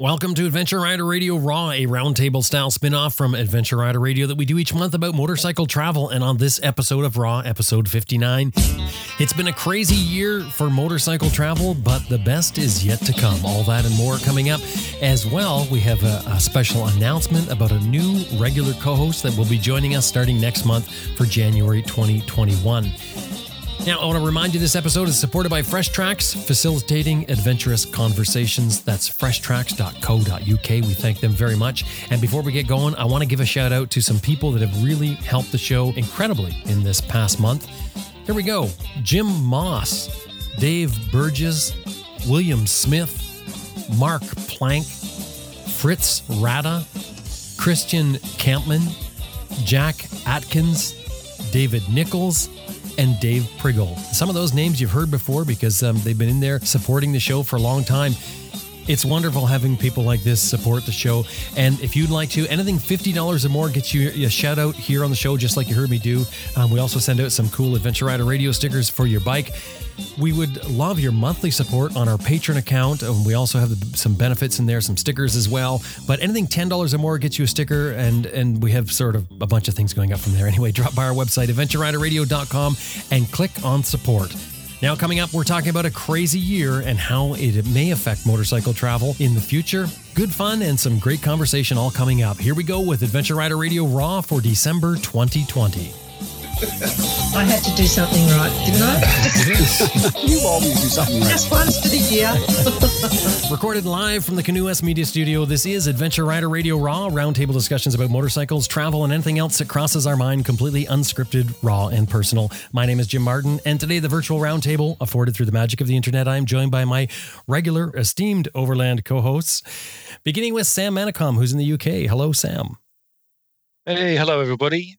Welcome to Adventure Rider Radio Raw, a roundtable style spin off from Adventure Rider Radio that we do each month about motorcycle travel. And on this episode of Raw, episode 59, it's been a crazy year for motorcycle travel, but the best is yet to come. All that and more coming up. As well, we have a, a special announcement about a new regular co host that will be joining us starting next month for January 2021. Now, I want to remind you this episode is supported by Fresh Tracks, facilitating adventurous conversations. That's freshtracks.co.uk. We thank them very much. And before we get going, I want to give a shout out to some people that have really helped the show incredibly in this past month. Here we go Jim Moss, Dave Burgess, William Smith, Mark Plank, Fritz Rada, Christian Campman, Jack Atkins, David Nichols, and Dave Priggle. Some of those names you've heard before because um, they've been in there supporting the show for a long time. It's wonderful having people like this support the show. And if you'd like to, anything $50 or more gets you a shout out here on the show, just like you heard me do. Um, we also send out some cool Adventure Rider radio stickers for your bike. We would love your monthly support on our Patreon account. We also have some benefits in there, some stickers as well. But anything $10 or more gets you a sticker. And, and we have sort of a bunch of things going up from there. Anyway, drop by our website, adventureriderradio.com, and click on support. Now, coming up, we're talking about a crazy year and how it may affect motorcycle travel in the future. Good fun and some great conversation all coming up. Here we go with Adventure Rider Radio Raw for December 2020. I had to do something right, didn't I? you always do something right. Just once for the year. Recorded live from the Canoe S Media Studio, this is Adventure Rider Radio Raw, roundtable discussions about motorcycles, travel, and anything else that crosses our mind, completely unscripted, raw, and personal. My name is Jim Martin, and today the virtual roundtable, afforded through the magic of the internet, I am joined by my regular, esteemed Overland co-hosts, beginning with Sam Manicom, who's in the UK. Hello, Sam. Hey, hello, everybody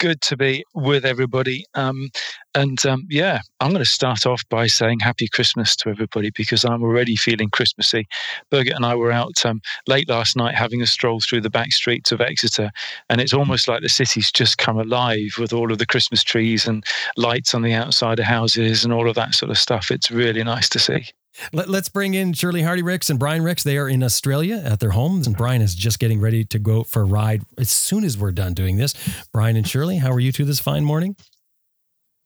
good to be with everybody. Um, and um, yeah, I'm going to start off by saying Happy Christmas to everybody because I'm already feeling Christmassy. Birgit and I were out um, late last night having a stroll through the back streets of Exeter, and it's almost like the city's just come alive with all of the Christmas trees and lights on the outside of houses and all of that sort of stuff. It's really nice to see. Let, us bring in Shirley Hardy Rix and Brian Rix. They are in Australia at their homes, and Brian is just getting ready to go for a ride as soon as we're done doing this. Brian and Shirley, how are you two this fine morning?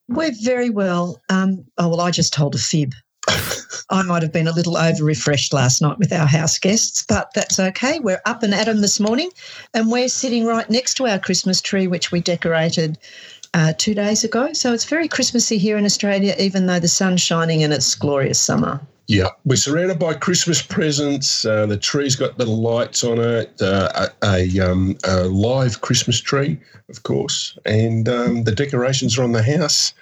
We're very well. Um, oh, well, I just told a fib. I might have been a little over refreshed last night with our house guests, but that's okay. We're up and at 'em this morning, and we're sitting right next to our Christmas tree, which we decorated uh, two days ago. So it's very Christmassy here in Australia, even though the sun's shining and it's glorious summer. Yeah, we're surrounded by Christmas presents. Uh, the tree's got little lights on it, uh, a, a, um, a, live Christmas tree, of course, and um, the decorations are on the house.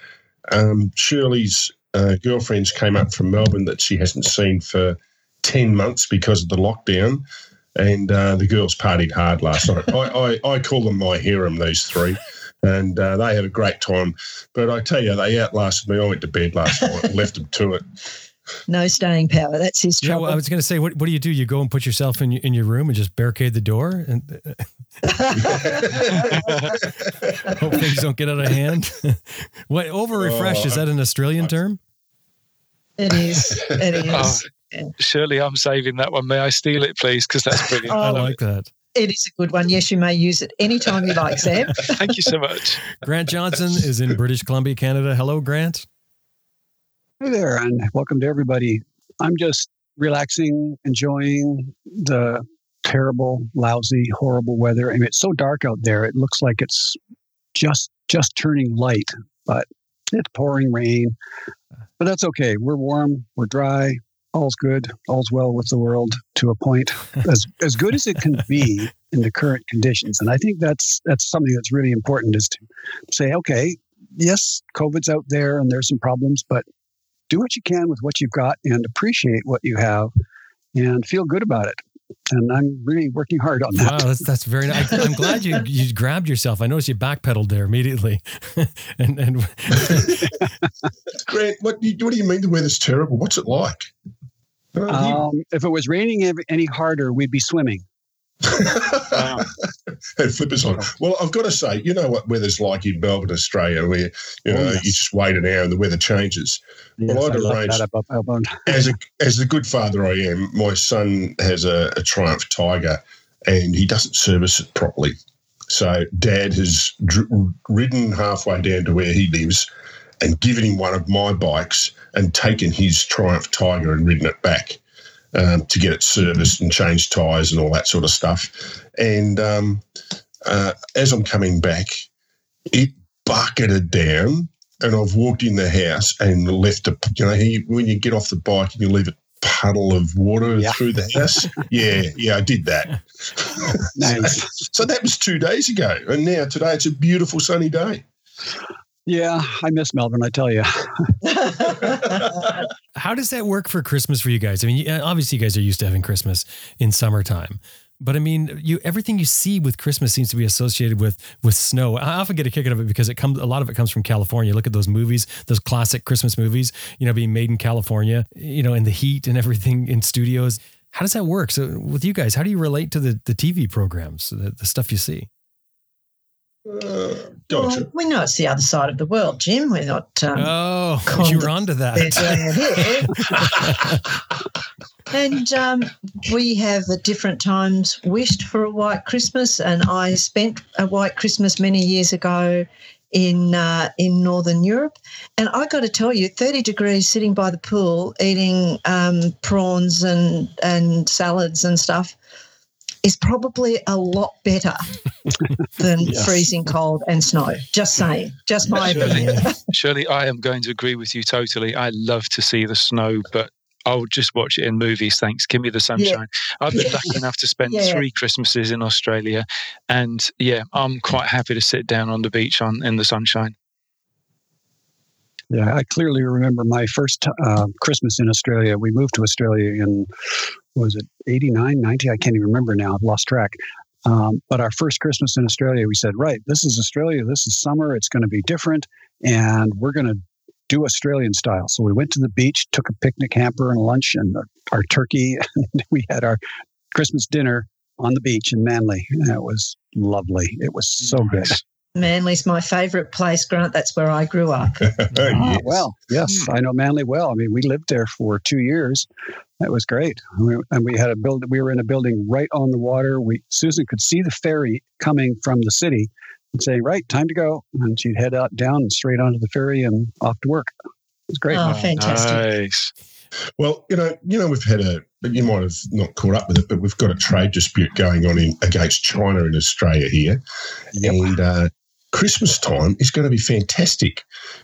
Um, Shirley's uh, girlfriends came up from Melbourne that she hasn't seen for 10 months because of the lockdown, and uh, the girls partied hard last night. I, I, I, call them my harem, these three. And uh, they had a great time. But I tell you, they outlasted me. I went to bed last night and left them to it no staying power. That's his trouble. Yeah, well, I was going to say, what, what do you do? You go and put yourself in in your room and just barricade the door and hope things don't get out of hand. what over refreshed? is oh, that an Australian term? It is. It is. Oh, yeah. Shirley I'm saving that one. May I steal it, please? Because that's brilliant. Oh, I like that. It is a good one. Yes, you may use it anytime you like, Sam. Thank you so much. Grant Johnson is in British Columbia, Canada. Hello, Grant. Hey there, and welcome to everybody. I'm just relaxing, enjoying the terrible, lousy, horrible weather. I mean, it's so dark out there. It looks like it's just just turning light, but it's pouring rain. But that's okay. We're warm. We're dry. All's good. All's well with the world to a point, as as good as it can be in the current conditions. And I think that's that's something that's really important is to say, okay, yes, COVID's out there and there's some problems, but do what you can with what you've got and appreciate what you have and feel good about it. And I'm really working hard on that. Wow, that's, that's very nice. I'm glad you, you grabbed yourself. I noticed you backpedaled there immediately. and, and Grant, what do, you, what do you mean the weather's terrible? What's it like? Um, if it was raining any harder, we'd be swimming. Wow. had flippers on. Well, I've got to say, you know what weather's like in Melbourne, Australia, where you know Oh, yes. you just wait an hour and the weather changes. Yes, I'd I arranged-. As a as the good father I am, my son has a, a Triumph Tiger, and he doesn't service it properly. So Dad has dr- ridden halfway down to where he lives, and given him one of my bikes and taken his Triumph Tiger and ridden it back um, to get it serviced and changed tyres and all that sort of stuff. And um, uh, as I'm coming back, it bucketed down, and I've walked in the house and left a. You know, he, when you get off the bike and you leave a puddle of water Yeah. through the house. yeah, yeah, I did that. Nice. So that was two days ago, and now today it's a beautiful sunny day. Yeah, I miss Melbourne. I tell you. How does that work for Christmas for you guys? I mean, obviously, you guys are used to having Christmas in summertime, but I mean, you everything you see with Christmas seems to be associated with with snow. I often get a kick out of it because it comes a lot of it comes from California. Look at those movies, those classic Christmas movies, you know, being made in California, you know, in the heat and everything in studios. How does that work? So, with you guys, how do you relate to the the TV programs, the, the stuff you see? Uh, gotcha. Well, we know it's the other side of the world, Jim. We're not. Um, oh, you were onto they're that. and um, we have at different times wished for a white Christmas, and I spent a white Christmas many years ago in uh, in Northern Europe. And I got to tell you, 30 degrees sitting by the pool eating um, prawns and, and salads and stuff is probably a lot better than Yes. freezing cold and snow. Just saying, just my opinion. Shirley I am going to agree with you totally. I love to see the snow, but I'll just watch it in movies. Thanks. Give me the sunshine. I've been lucky enough to spend Yeah. three Christmases in Australia, and yeah, I'm quite happy to sit down on the beach on in the sunshine. Yeah, I clearly remember my first uh, Christmas in Australia. We moved to Australia in, what was it 89, 90? I can't even remember now. I've lost track. Um, but our first Christmas in Australia, we said, right, this is Australia. This is summer. It's going to be different. And we're going to do Australian style. So we went to the beach, took a picnic hamper and lunch and our, our turkey. And we had our Christmas dinner on the beach in Manly. And it was lovely. It was so good. Manly's my favourite place, Grant. That's where I grew up. Ah, Yes. well, yes, I know Manly well. I mean, we lived there for two years. That was great. We, and we had a build. We were in a building right on the water. We Susan could see the ferry coming from the city and saying, "Right, time to go." And she'd head out down and straight onto the ferry and off to work. It was great. Oh, fantastic. Nice. Well, you know, you know, we've had a. You might have not caught up with it, but we've got a trade dispute going on in against China in Australia here, Yep. and uh, Christmas time is going to be fantastic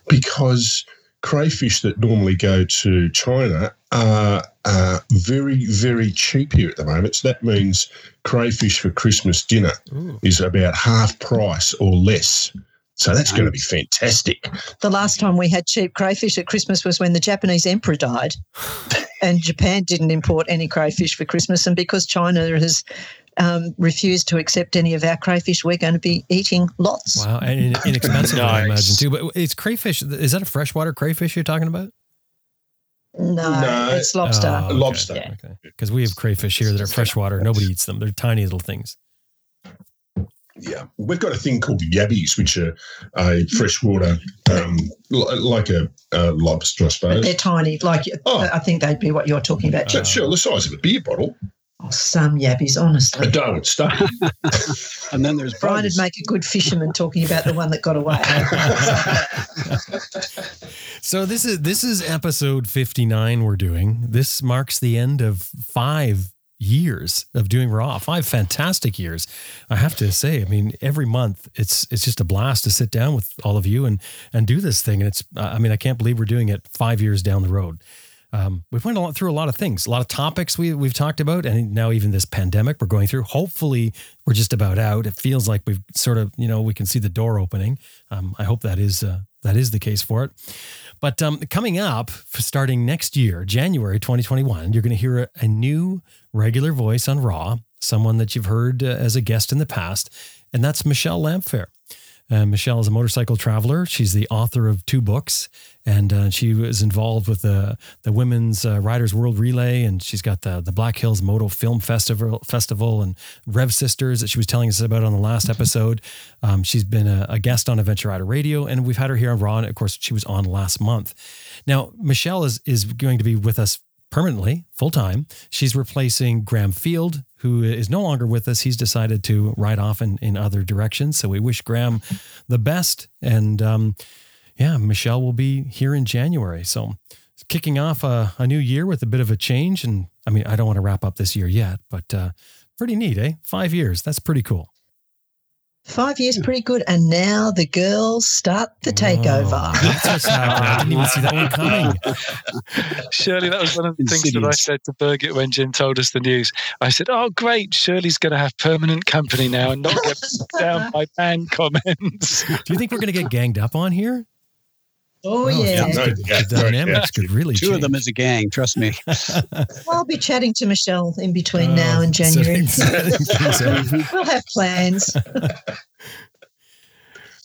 because crayfish that normally go to China are uh, very, very cheap here at the moment. So that means crayfish for Christmas dinner Ooh. is about half price or less. So that's going to be fantastic. The last time we had cheap crayfish at Christmas was when the Japanese emperor died. And Japan didn't import any crayfish for Christmas. And because China has um, refused to accept any of our crayfish, we're going to be eating lots. Wow, and in- inexpensive, I imagine too. But it's crayfish. Is that a freshwater crayfish you're talking about? No, No. it's lobster. Oh, Lobster. Yeah. Okay, because we have crayfish here that are freshwater. Nobody eats them. They're tiny little things. Yeah, we've got a thing called yabbies, which are a freshwater, um, like a, a lobster, I suppose. They're tiny. Like Oh. I think they'd be what you're talking about. So, sure, the size of a beer bottle. Oh, some yabbies, A honestly. Darwin stuff. And then there's Brian bugs. would make a good fisherman talking about the one that got away. So this is this is episode 59 we're doing. This marks the end of 5 years of doing raw. 5 fantastic years. I have to say, I mean, every month it's it's just a blast to sit down with all of you and and do this thing and it's I mean, I can't believe we're doing it 5 years down the road. Um, we've went a lot through a lot of things, a lot of topics we, we've talked about, and now even this pandemic we're going through. Hopefully, we're just about out. It feels like we've sort of, you know, we can see the door opening. Um, I hope that is uh, that is the case for it. But um, coming up, starting next year, January 2021, you're going to hear a, a new regular voice on Raw, someone that you've heard uh, as a guest in the past, and that's Michelle Lamphere. Uh, Michelle is a motorcycle traveler. She's the author of two books, and uh, she was involved with the the Women's uh, Riders World Relay, and she's got the the Black Hills Moto Film Festival Festival and Rev Sisters that she was telling us about on the last episode. Um, she's been a, a guest on Adventure Rider Radio, and we've had her here on Raw. And of course, she was on last month. Now, Michelle is is going to be with us permanently, full time. She's replacing Graham Field, who is no longer with us. He's decided to ride off in, in other directions. So we wish Graham the best. And um, yeah, Michelle will be here in January. So kicking off a, a, new year with a bit of a change. And I mean, I don't want to wrap up this year yet, but uh, pretty neat, eh? Five years. That's pretty cool. Five years, pretty good. And now the girls start the takeover. I didn't even see that one coming. Shirley, that was one of the things that I said to Birgit when Jim told us the news. I said, "Oh, great! Shirley's going to have permanent company now and not get down by band comments." Do you think we're going to get ganged up on here? Oh, oh yeah. yeah. Good, the dynamics could really Two change. of them as a gang, trust me. I'll be chatting to Michelle in between oh, now and January. we'll have plans.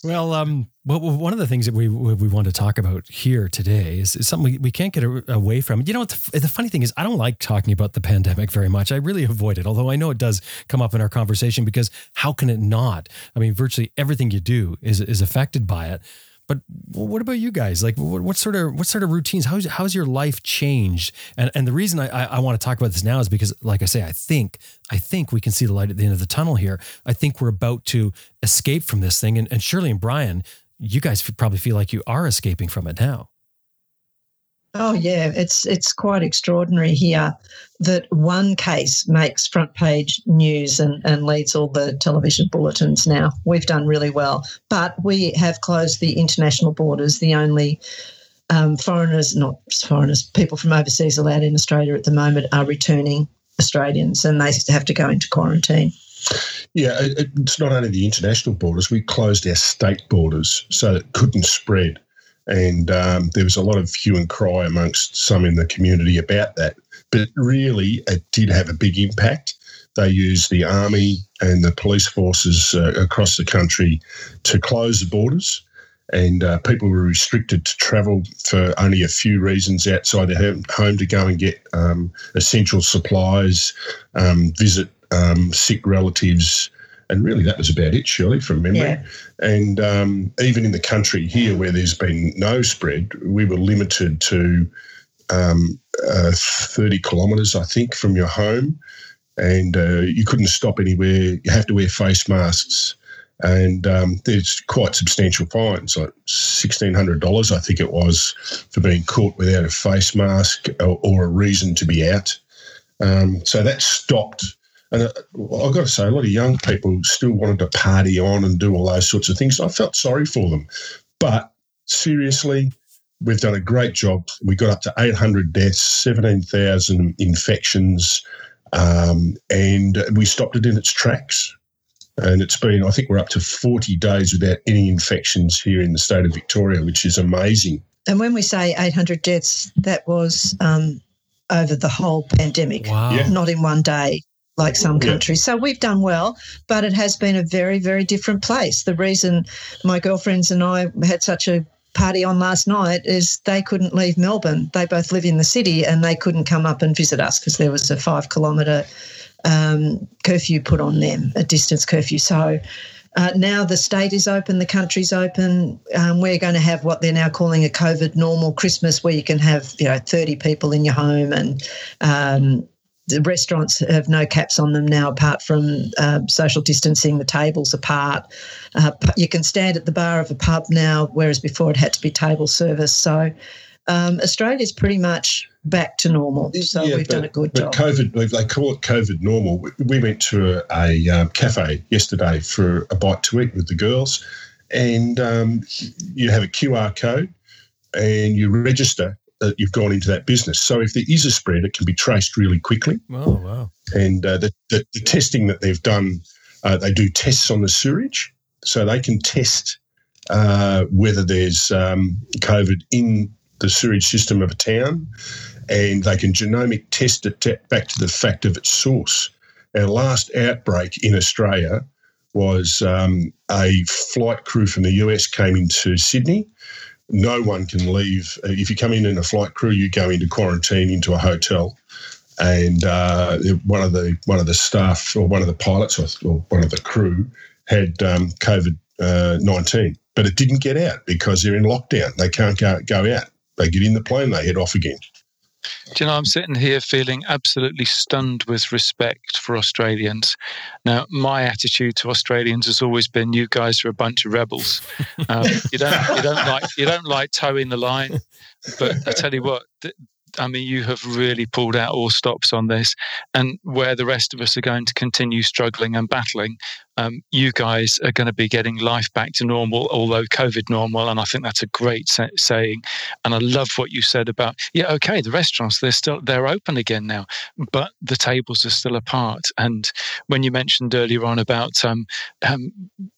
Well, um, well, one of the things that we we want to talk about here today is, is something we, we can't get away from. You know, the, the funny thing is, I don't like talking about the pandemic very much. I really avoid it, although I know it does come up in our conversation because how can it not? I mean, virtually everything you do is is affected by it. But what about you guys? Like, what, what, sort of what sort of routines? How's how's your life changed? And and the reason I, I, I want to talk about this now is because, like I say, I think I think we can see the light at the end of the tunnel here. I think we're about to escape from this thing. And and Shirley and Brian, you guys probably feel like you are escaping from it now. Oh yeah, it's it's quite extraordinary here that one case makes front page news and, and leads all the television bulletins now. We've done really well. But we have closed the international borders. The only um, foreigners, not foreigners, people from overseas allowed in Australia at the moment are returning Australians and they have to go into quarantine. Yeah, it's not only the international borders, we closed our state borders so it couldn't spread. And um, there was a lot of hue and cry amongst some in the community about that. But really, it did have a big impact. They used the army and the police forces uh, across the country to close the borders. And uh, people were restricted to travel for only a few reasons outside their home to go and get um, essential supplies, um, visit um, sick relatives, and really, that was about it, Shirley, from memory. Yeah. And um, even in the country here, where there's been no spread, we were limited to um, uh, 30 kilometres, I think, from your home. And uh, you couldn't stop anywhere. You have to wear face masks. And um, there's quite substantial fines, like $1,600, I think it was, for being caught without a face mask or, or a reason to be out. Um, so that stopped and uh, I've got to say, a lot of young people still wanted to party on and do all those sorts of things. I felt sorry for them. But seriously, we've done a great job. We got up to 800 deaths, 17,000 infections, um, and we stopped it in its tracks. And it's been, I think we're up to 40 days without any infections here in the state of Victoria, which is amazing. And when we say 800 deaths, that was um, over the whole pandemic, wow. not in one day like some countries. Yeah. So we've done well, but it has been a very, very different place. The reason my girlfriends and I had such a party on last night is they couldn't leave Melbourne. They both live in the city and they couldn't come up and visit us because there was a five kilometre um, curfew put on them, a distance curfew. So uh, now the state is open, the country's open. Um, we're going to have what they're now calling a COVID normal Christmas, where you can have you know 30 people in your home and um, the restaurants have no caps on them now, apart from uh, social distancing, the tables apart. Uh, you can stand at the bar of a pub now, whereas before it had to be table service. So um, Australia's pretty much back to normal. So yeah, we've but, done a good but job. COVID, they call it COVID normal. We went to a, a um, cafe yesterday for a bite to eat with the girls, and um, you have a QR code and you register that you've gone into that business. So if there is a spread, it can be traced really quickly. Oh, wow. And uh, the, the, the, testing that they've done, uh, they do tests on the sewage. So they can test uh, whether there's um, COVID in the sewage system of a town and they can genomic test it back to the fact of its source. Our last outbreak in Australia was um, a flight crew from the US came into Sydney. No one can leave. If you come in in a flight crew, you go into quarantine into a hotel. And uh, one of the one of the staff or one of the pilots or, or one of the crew had um, COVID uh, nineteen, but it didn't get out because they're in lockdown. They can't go go out. They get in the plane, they head off again. Do you know, I'm sitting here feeling absolutely stunned with respect for Australians. Now, my attitude to Australians has always been, "You guys are a bunch of rebels. Um, you don't, you don't like, you don't like toeing the line." But I tell you what, th- I mean, you have really pulled out all stops on this, and where the rest of us are going to continue struggling and battling, um, you guys are going to be getting life back to normal, although COVID normal. And I think that's a great sa- saying. And I love what you said about, yeah, okay, the restaurants they're still they're open again now, but the tables are still apart. And when you mentioned earlier on about um, um,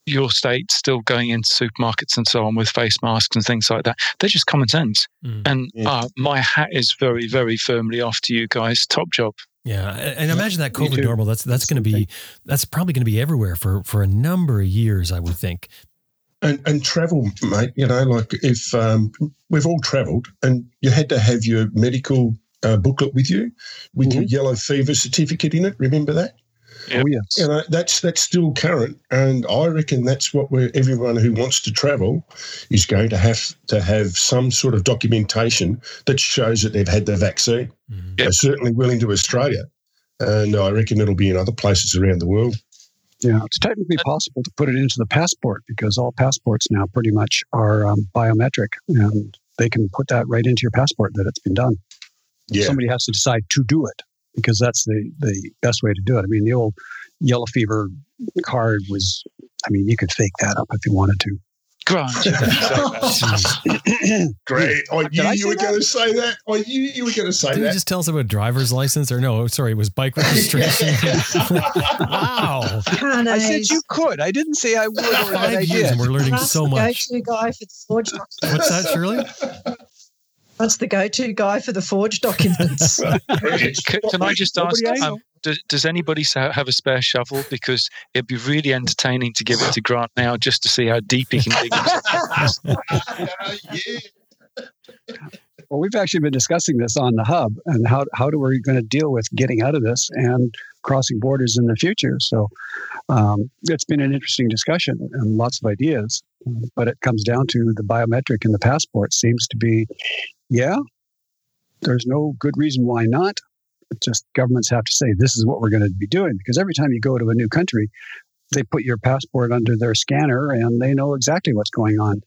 your state still going into supermarkets and so on with face masks and things like that, they're just common sense. Mm. And yeah. uh, my hat is very, very firmly off to you guys. Top job. Yeah, and imagine that COVID normal. That's that's going to be that's probably going to be everywhere for for a number of years, I would think. And and travel, mate. You know, like if um, we've all travelled, and you had to have your medical uh, booklet with you, with mm-hmm. your yellow fever certificate in it. Remember that? Yep. Oh yes. You know that's that's still current, and I reckon that's what we're everyone who wants to travel is going to have to have some sort of documentation that shows that they've had the vaccine. Mm-hmm. Yep. They're certainly willing to Australia, and I reckon it'll be in other places around the world. Yeah, it's technically possible to put it into the passport because all passports now pretty much are um, biometric, and they can put that right into your passport that it's been done. Yeah. Somebody has to decide to do it because that's the, the best way to do it. I mean, the old yellow fever card was, I mean, you could fake that up if you wanted to. Grant. Great. Oh, I knew I you were going to say that. Oh, I knew you were going to say Did that. you just tell us about driver's license or no? Oh, sorry, it was bike registration. wow. I said you could. I didn't say I would. Or Five years and we're learning so much. Go-to guy for the What's that, Shirley? That's the go-to guy for the forged documents. can, can I just ask? Um, does, does, anybody have a spare shovel? Because it'd be really entertaining to give it to Grant now, just to see how deep he can dig. well, we've actually been discussing this on the hub, and how how do we going to deal with getting out of this and crossing borders in the future? So um, it's been an interesting discussion and lots of ideas. But it comes down to the biometric in the passport seems to be yeah, there's no good reason why not. just governments have to say this is what we're going to be doing because every time you go to a new country, they put your passport under their scanner and they know exactly what's going on.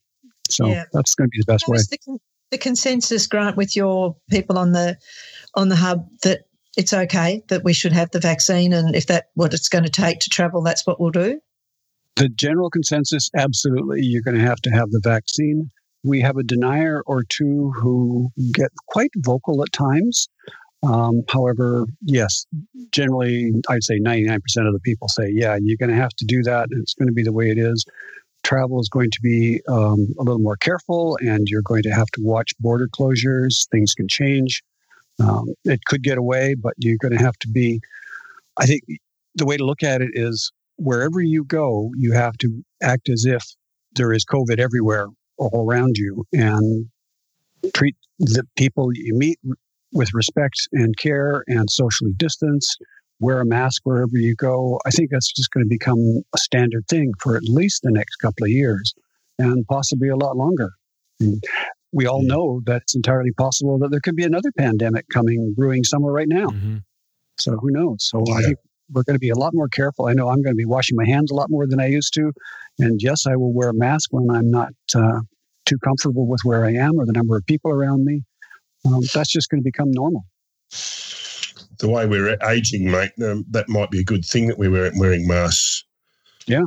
So yeah. that's going to be the best way. The, the consensus grant with your people on the on the hub that it's okay that we should have the vaccine and if that what it's going to take to travel that's what we'll do the general consensus absolutely you're going to have to have the vaccine we have a denier or two who get quite vocal at times. Um, however, yes, generally, I'd say 99% of the people say, yeah, you're going to have to do that, it's going to be the way it is. Travel is going to be um, a little more careful, and you're going to have to watch border closures. Things can change. Um, it could get away, but you're going to have to be. I think the way to look at it is wherever you go, you have to act as if there is COVID everywhere all around you and treat the people you meet with respect and care and socially distance. Wear a mask wherever you go. I think that's just going to become a standard thing for at least the next couple of years and possibly a lot longer. And we all know that it's entirely possible that there could be another pandemic coming brewing somewhere right now. Mm-hmm. So who knows? So yeah. I think we're going to be a lot more careful. I know I'm going to be washing my hands a lot more than I used to. And yes, I will wear a mask when I'm not uh, too comfortable with where I am or the number of people around me. Um, that's just going to become normal. The way we're aging, mate, um, that might be a good thing that we're wearing, wearing masks. Yeah.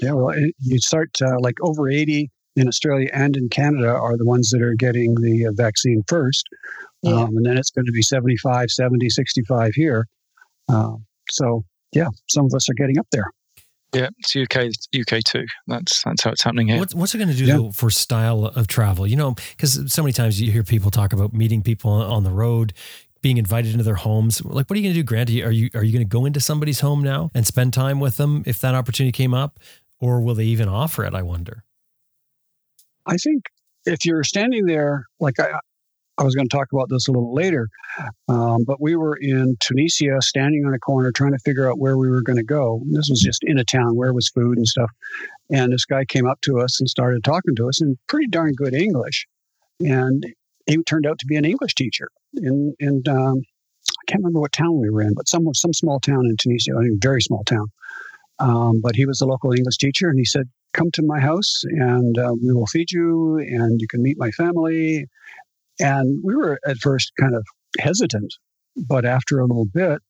Yeah. Well, you start uh, like over 80 in Australia and in Canada are the ones that are getting the uh, vaccine first. Yeah. Um, and then it's going to be 75, 70, 65 here. Uh, so, yeah, some of us are getting up there. Yeah, it's UK UK too. That's that's how it's happening here. What's, what's it going to do yeah. for style of travel? You know, because so many times you hear people talk about meeting people on the road. being invited into their homes. Like, what are you going to do, Grant? Are you are you, going to go into somebody's home now and spend time with them if that opportunity came up, or will they even offer it? I wonder. I think if you're standing there, like I, I was going to talk about this a little later, um, but we were in Tunisia, standing on a corner, trying to figure out where we were going to go. This was just in a town where was food and stuff. And this guy came up to us and started talking to us in pretty darn good English. And he turned out to be an English teacher in, in um, I can't remember what town we were in, but some some small town in Tunisia, a very small town. Um, but he was a local English teacher, and he said, "Come to my house, and uh, we will feed you, and you can meet my family." And we were at first kind of hesitant, but after a little bit,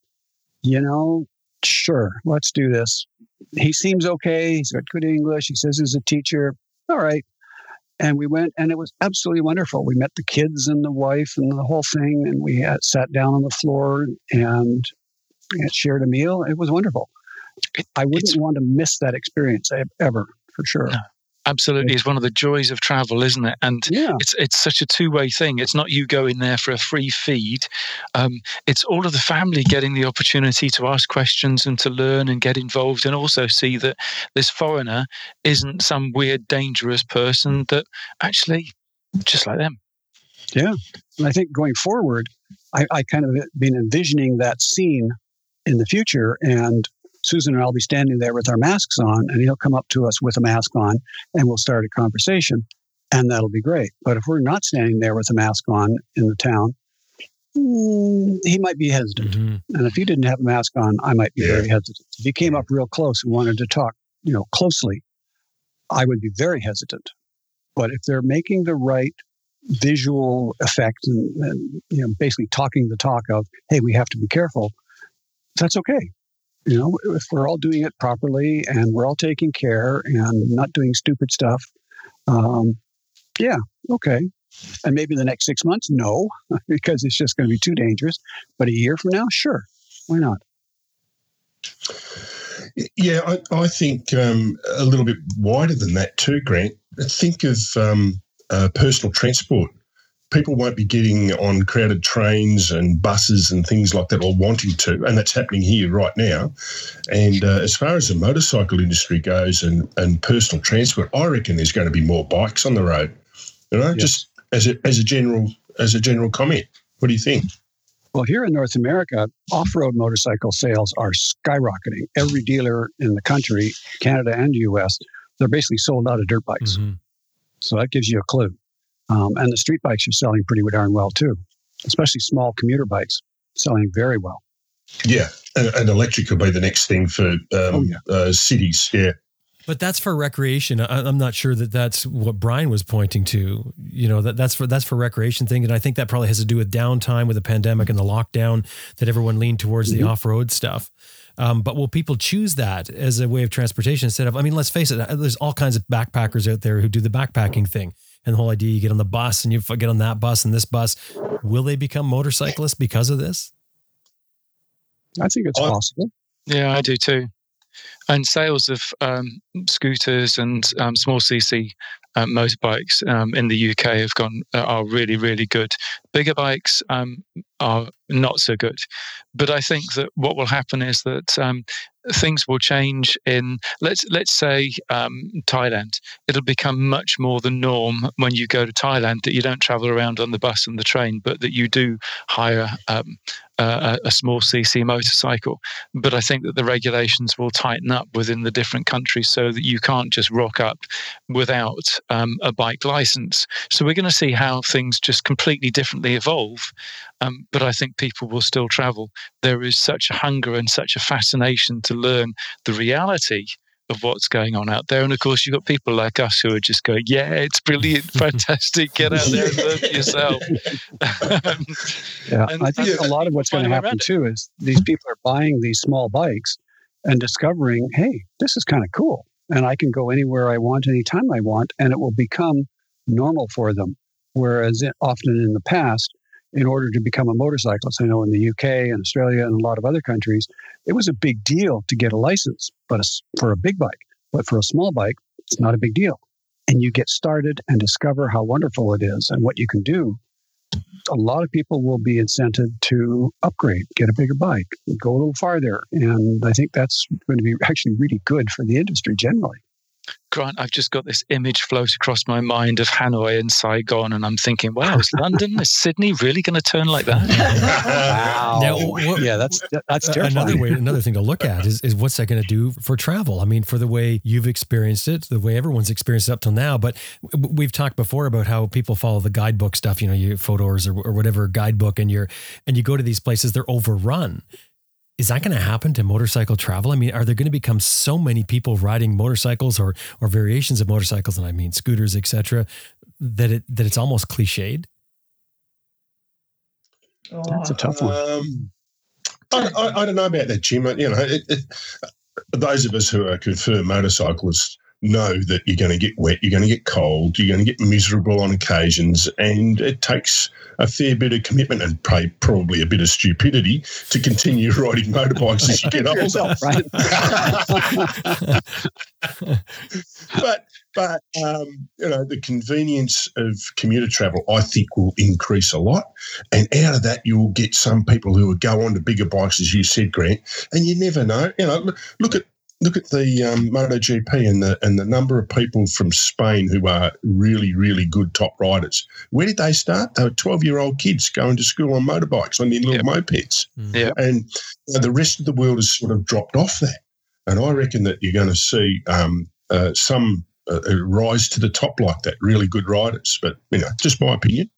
you know, sure, let's do this. He seems okay. He's got good English. He says he's a teacher. All right. And we went, and it was absolutely wonderful. We met the kids and the wife and the whole thing, and we had, sat down on the floor and shared a meal. It was wonderful. I wouldn't want to miss that experience ever, for sure. Absolutely is one of the joys of travel, isn't it? And yeah. it's it's such a two way thing. It's not you going there for a free feed. Um, it's all of the family getting the opportunity to ask questions and to learn and get involved, and also see that this foreigner isn't some weird, dangerous person that actually just like them. Yeah, and I think going forward, I, I kind of been envisioning that scene in the future and Susan and I'll be standing there with our masks on, and he'll come up to us with a mask on, and we'll start a conversation, and that'll be great. But if we're not standing there with a mask on in the town, he might be hesitant. Mm-hmm. And if you didn't have a mask on, I might be yeah. very hesitant. If you came up real close and wanted to talk, you know, closely, I would be very hesitant. But if they're making the right visual effect and, and you know, basically talking the talk of, hey, we have to be careful, that's okay you know, if we're all doing it properly and we're all taking care and not doing stupid stuff, um, yeah, okay. And maybe the next six months, no, because it's just going to be too dangerous. But a year from now, sure, why not? Yeah, I, I think um, a little bit wider than that too, Grant. Think of um, uh, personal transport people won't be getting on crowded trains and buses and things like that or wanting to. And that's happening here right now. And uh, as far as the motorcycle industry goes and, and personal transport, I reckon there's going to be more bikes on the road. You know, yes. just as a, as a general as a general comment. What do you think? Well, here in North America, off road motorcycle sales are skyrocketing. Every dealer in the country, Canada and US, they're basically sold out of dirt bikes. Mm-hmm. So that gives you a clue. Um, and the street bikes are selling pretty darn well too, especially small commuter bikes selling very well. Yeah, and, and electric could be the next thing for um, oh, yeah. uh, cities. Yeah. But that's for recreation. I, am not sure that that's what Brian was pointing to. You know that that's for that's for recreation thing, and I think that probably has to do with downtime with the pandemic and the lockdown that everyone leaned towards mm-hmm. the off road stuff. Um, but will people choose that as a way of transportation instead of? I mean, let's face it. There's all kinds of backpackers out there who do the backpacking thing and the whole idea you get on the bus and you get on that bus and this bus. Will they become motorcyclists because of this? I think it's possible. Yeah, I do too. And sales of um, scooters and um, small CC uh, motorbikes um, in the UK have gone uh, are really really good. Bigger bikes um, are not so good, but I think that what will happen is that um, things will change in let's let's say um, Thailand. It'll become much more the norm when you go to Thailand that you don't travel around on the bus and the train, but that you do hire um, a, a, small CC motorcycle. But I think that the regulations will tighten up within the different countries so that you can't just rock up without um, a bike license. So we're going to see how things just completely differently evolve. Um, but I think people will still travel. There is such a hunger and such a fascination to learn the reality of what's going on out there. And of course, you've got people like us who are just going, yeah, it's brilliant, fantastic, get out there and learn for yourself. yeah, and, I think a lot of what's going to happen too is these people are buying these small bikes and discovering, hey, this is kind of cool. And I can go anywhere I want, anytime I want, and it will become normal for them. Whereas often in the past, in order to become a motorcyclist. I know in the UK and Australia and a lot of other countries, it was a big deal to get a license, but a, for a big bike. But for a small bike, it's not a big deal. And you get started and discover how wonderful it is and what you can do. a lot of people will be incented to upgrade, get a bigger bike, go a little farther. And I think that's going to be actually really good for the industry generally. Grant, I've just got this image float across my mind of Hanoi and Saigon, and I'm thinking, wow, is London, is Sydney really going to turn like that? wow. Now, what- yeah, that's that's terrifying. Another way, another thing to look at is, is what's that going to do for travel? I mean, for the way you've experienced it, the way everyone's experienced it up till now. But we've talked before about how people follow the guidebook stuff, you know, you photos or, or whatever guidebook, and you're and you go to these places, they're overrun. Is that going to happen to motorcycle travel? I mean, are there going to become so many people riding motorcycles or or variations of motorcycles, and I mean scooters, etc., that it that it's almost cliched? That's a tough one. Um, I, I, I don't know about that, Jim. You know, it, it, those of us who are confirmed motorcyclists know that you're going to get wet, you're going to get cold, you're going to get miserable on occasions, and it takes a fair bit of commitment and probably a bit of stupidity to continue riding motorbikes as you get older. Yourself, right? but but um, you know the convenience of commuter travel, I think, will increase a lot, and out of that, you'll get some people who will go on to bigger bikes, as you said, Grant. And you never know. You know, look, look at look at the um, MotoGP and the and the number of people from Spain who are really really good top riders. Where did they start? They were twelve year old kids going to school on motorbikes on their little Yep. mopeds Yeah. and you know, the rest of the world has sort of dropped off that. And I reckon that you're going to see um, uh, some uh, uh, rise to the top like that, really good riders. But you know, just my opinion.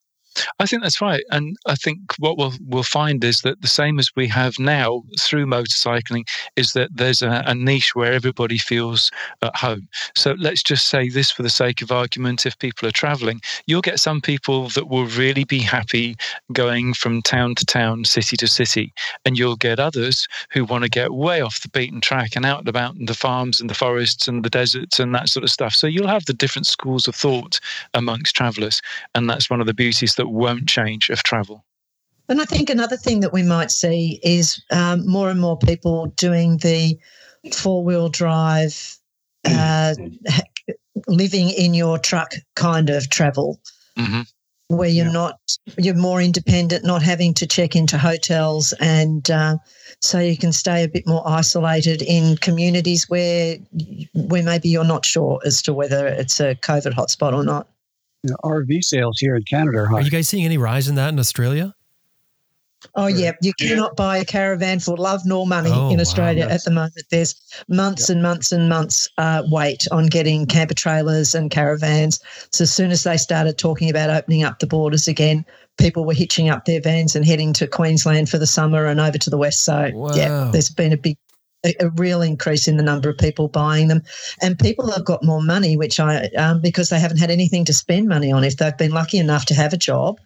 I think that's right, and I think what we'll we'll find is that the same as we have now through motorcycling is that there's a, a niche where everybody feels at home. So let's just say this for the sake of argument: if people are travelling, you'll get some people that will really be happy going from town to town, city to city, and you'll get others who want to get way off the beaten track and out and about in the farms and the forests and the deserts and that sort of stuff. So you'll have the different schools of thought amongst travellers, and that's one of the beauties that won't change of travel. And I think another thing that we might see is um, more and more people doing the four wheel drive, uh, living in your truck kind of travel, Mhm. where you're Yeah. not, you're more independent, not having to check into hotels. And uh, so you can stay a bit more isolated in communities where, where maybe you're not sure as to whether it's a COVID hotspot or not. You know, RV sales here in Canada are Are you guys seeing any rise in that in Australia? Oh yeah, you cannot buy a caravan for love nor money Oh, in wow. Australia at the moment. There's months and months and months uh, wait on getting camper trailers and caravans. So as soon as they started talking about opening up the borders again, people were hitching up their vans and heading to Queensland for the summer and over to the west. So Wow. yeah, there's been a big. A, real increase in the number of people buying them, and people have got more money, which I um, because they haven't had anything to spend money on. If they've been lucky enough to have a job,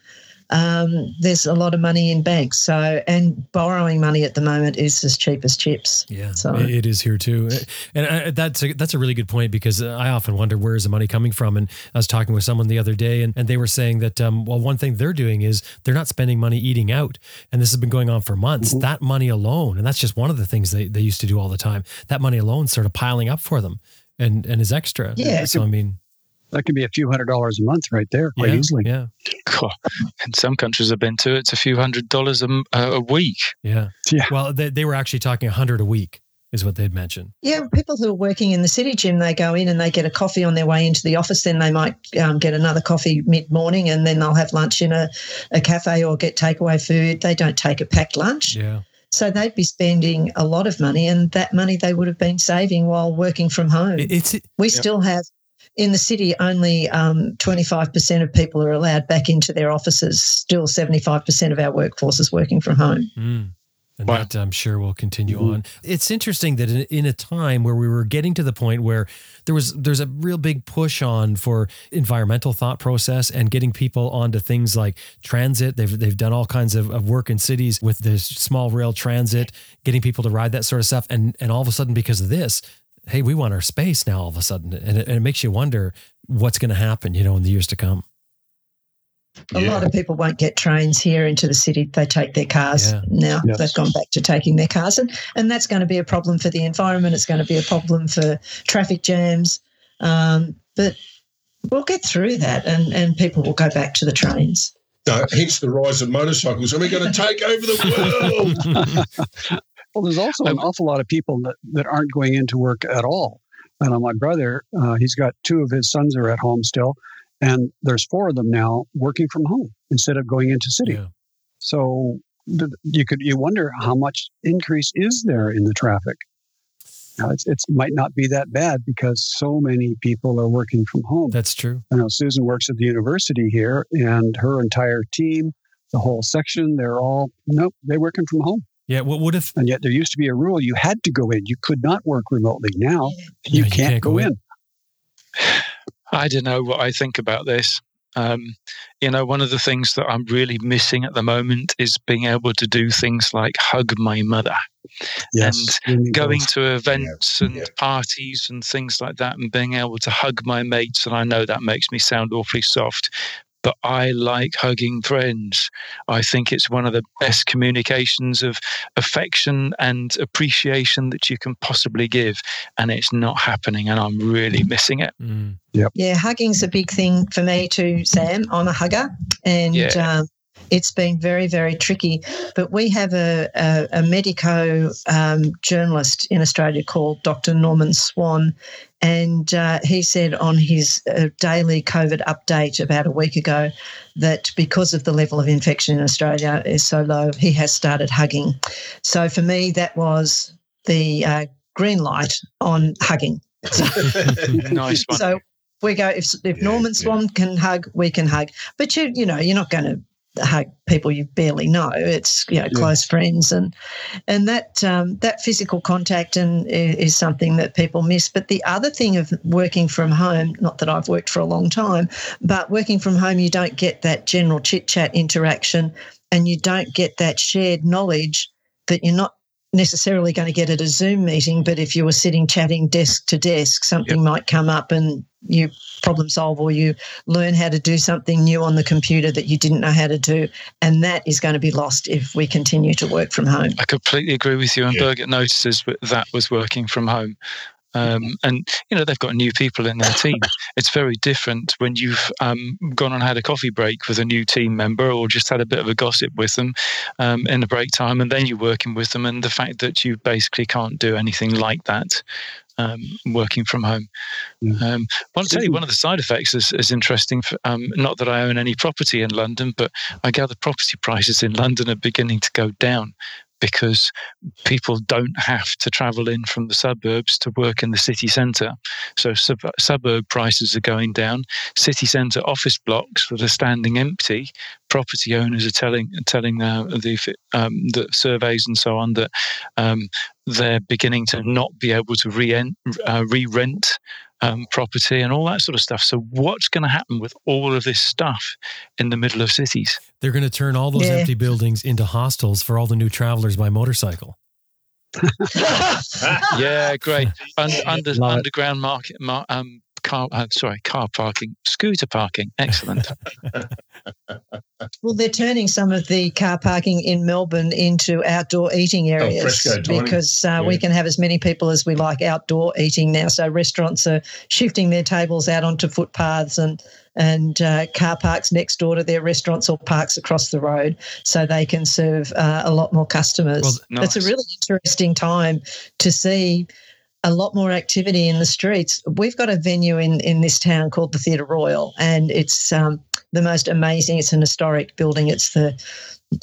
um, there's a lot of money in banks. So, and borrowing money at the moment is as cheap as chips. Yeah, So- it- is here too, and I, that's a, that's a really good point because I often wonder where is the money coming from. And I was talking with someone the other day, and, and they were saying that um, well, one thing they're doing is they're not spending money eating out, and this has been going on for months. Mhm. That money alone, and that's just one of the things they, they used to do all the time. That money alone sort of piling up for them, and and is extra. Yeah. So I mean, That could be a few hundred dollars a month right there, quite yeah, easily. yeah, God, in some countries I've been to, it's a few hundred dollars a, m- uh, a week. yeah, Yeah. Well, they, they were actually talking a hundred a week is what they'd mentioned. Yeah, people who are working in the city Jim, they go in and they get a coffee on their way into the office. Then they might um, get another coffee mid morning and then they'll have lunch in a, a cafe or get takeaway food. They don't take a packed lunch. Yeah, So they'd be spending a lot of money, and that money they would have been saving while working from home. It's we still have in the city only um, 25% of people are allowed back into their offices. Still, 75% of our workforce is working from home. Mm. And Wow. that I'm sure will continue Mhm. on. It's interesting that in, in a time where we were getting to the point where there was there's a real big push on for environmental thought process and getting people onto things like transit. They've they've done all kinds of, of work in cities with this small rail transit, getting people to ride that sort of stuff. And and all of a sudden, because of this, hey, we want our space now. All of a sudden, and it, and it makes you wonder what's going to happen, you know, in the years to come. A lot of people won't get trains here into the city. They take their cars Yeah. now. Yes. They've gone back to taking their cars, and, and that's going to be a problem for the environment. It's going to be a problem for traffic jams. Um, but we'll get through that, and, and people will go back to the trains. No, hence the rise of motorcycles. Are we going to take over the world? well, there's also an awful lot of people that, that aren't going into work at all. And uh, my brother, uh, he's got two of his sons are at home still, and there's four of them now working from home instead of going into city. Yeah. So you could you wonder how much increase is there in the traffic. Now, it's it might not be that bad because so many people are working from home. That's true. I know Susan works at the university here, and her entire team, the whole section, they're all nope, they're working from home. Yeah. What would if? And yet there used to be a rule you had to go in. You could not work remotely. Now you, can't, can't, go, go in. in. I don't know what I think about this. Um, you know, one of the things that I'm really missing at the moment is being able to do things like hug my mother. Yes, and going to events yeah. and yeah. parties and things like that, and being able to hug my mates. And I know that makes me sound awfully soft, but I like hugging friends. I think it's one of the best communications of affection and appreciation that you can possibly give. And it's not happening, and I'm really missing it. Mm. Yep. Yeah, hugging's a big thing for me too, Sam. I'm a hugger. And yeah. um, it's been very, very tricky. But we have a, a, a medico um, journalist in Australia called Dr. Norman Swan, and uh, he said on his uh, daily COVID update about a week ago that because of the level of infection in Australia is so low, he has started hugging. So for me, that was the uh, green light on hugging. nice one. So we go if if yeah, Norman Swan yeah. can hug, we can hug. But you you know you're not going to hug people you barely know. It's you know yeah. close friends and and that um, that physical contact and is something that people miss. But the other thing of working from home, not that I've worked for a long time, but working from home, you don't get that general chit chat interaction, and you don't get that shared knowledge that you're not necessarily going to get at a Zoom meeting, but if you were sitting chatting desk to desk, something yep. might come up and you problem solve or you learn how to do something new on the computer that you didn't know how to do. And that is going to be lost if we continue to work from home. I completely agree with you. And yeah. notices that was working from home. Um, and you know they've got new people in their team. It's very different when you've um, gone and had a coffee break with a new team member, or just had a bit of a gossip with them um, in the break time, and then you're working with them. And the fact that you basically can't do anything like that um, working from home. Mm. Um, I'll tell you one of the side effects is, is interesting. For, um, not that I own any property in London, but I gather property prices in London are beginning to go down because people don't have to travel in from the suburbs to work in the city centre. So sub- suburb prices are going down. City centre office blocks that are standing empty, property owners are telling telling uh, the um, the surveys and so on that um, they're beginning to not be able to re uh, rent um, property and all that sort of stuff. So, what's going to happen with all of this stuff in the middle of cities? They're going to turn all those yeah. empty buildings into hostels for all the new travelers by motorcycle. yeah, great. Un- under, underground market, mar- um, car, uh, sorry, car parking, scooter parking. Excellent. well, they're turning some of the car parking in Melbourne into outdoor eating oh, areas oh, because uh, yeah. we can have as many people as we like outdoor eating now. So restaurants are shifting their tables out onto footpaths and and uh, car parks next door to their restaurants or parks across the road so they can serve uh, a lot more customers. Well, nice. It's a really interesting time to see a lot more activity in the streets. We've got a venue in, in this town called the Theatre Royal, and it's um, the most amazing. It's an historic building. It's the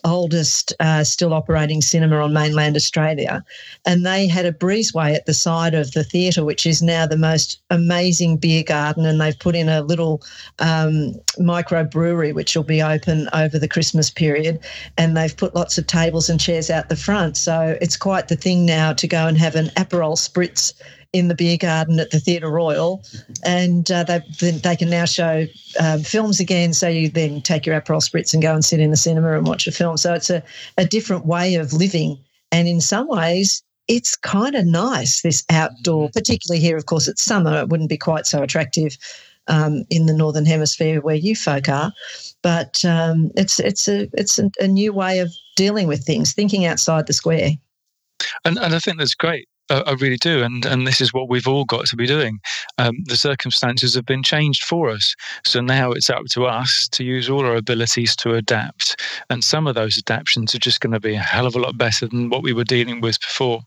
oldest uh, still operating cinema on mainland Australia. And they had a breezeway at the side of the theatre, which is now the most amazing beer garden. And they've put in a little um, micro brewery, which will be open over the Christmas period. And they've put lots of tables and chairs out the front. So it's quite the thing now to go and have an Aperol spritz in the beer garden at the Theatre Royal, and uh, they they can now show um, films again. So you then take your Aperol spritz and go and sit in the cinema and watch a film. So it's a, a different way of living, and in some ways. It's kind of nice, this outdoor, particularly here, of course, it's summer. It wouldn't be quite so attractive um, in the northern hemisphere where you folk are, but um, it's it's a it's a, a, new way of dealing with things, thinking outside the square. And and I think that's great I, I really do, and and this is what we've all got to be doing. Um, the circumstances have been changed for us, so now it's up to us to use all our abilities to adapt. And some of those adaptations are just going to be a hell of a lot better than what we were dealing with before.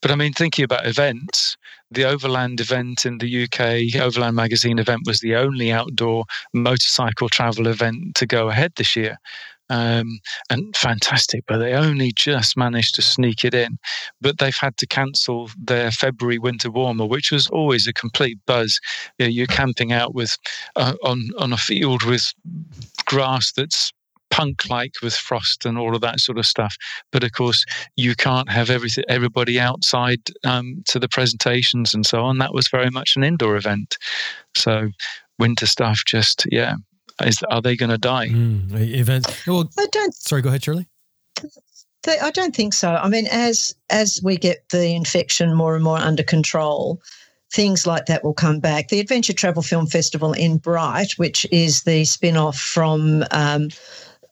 But I mean, thinking about events, the Overland event in the UK, Overland Magazine event, was the only outdoor motorcycle travel event to go ahead this year um, and fantastic, but they only just managed to sneak it in. But they've had to cancel their February winter warmer, which was always a complete buzz. You know, you're camping out with uh, on on a field with grass that's punk like with frost and all of that sort of stuff. But of course, you can't have everything, everybody outside um, to the presentations and so on. That was very much an indoor event. So winter stuff just, yeah, is are they going to die? Mm, events. Well, I don't. Sorry, go ahead, Shirley. I don't think so. I mean, as as we get the infection more and more under control, things like that will come back. The Adventure Travel Film Festival in Bright, which is the spin off from um,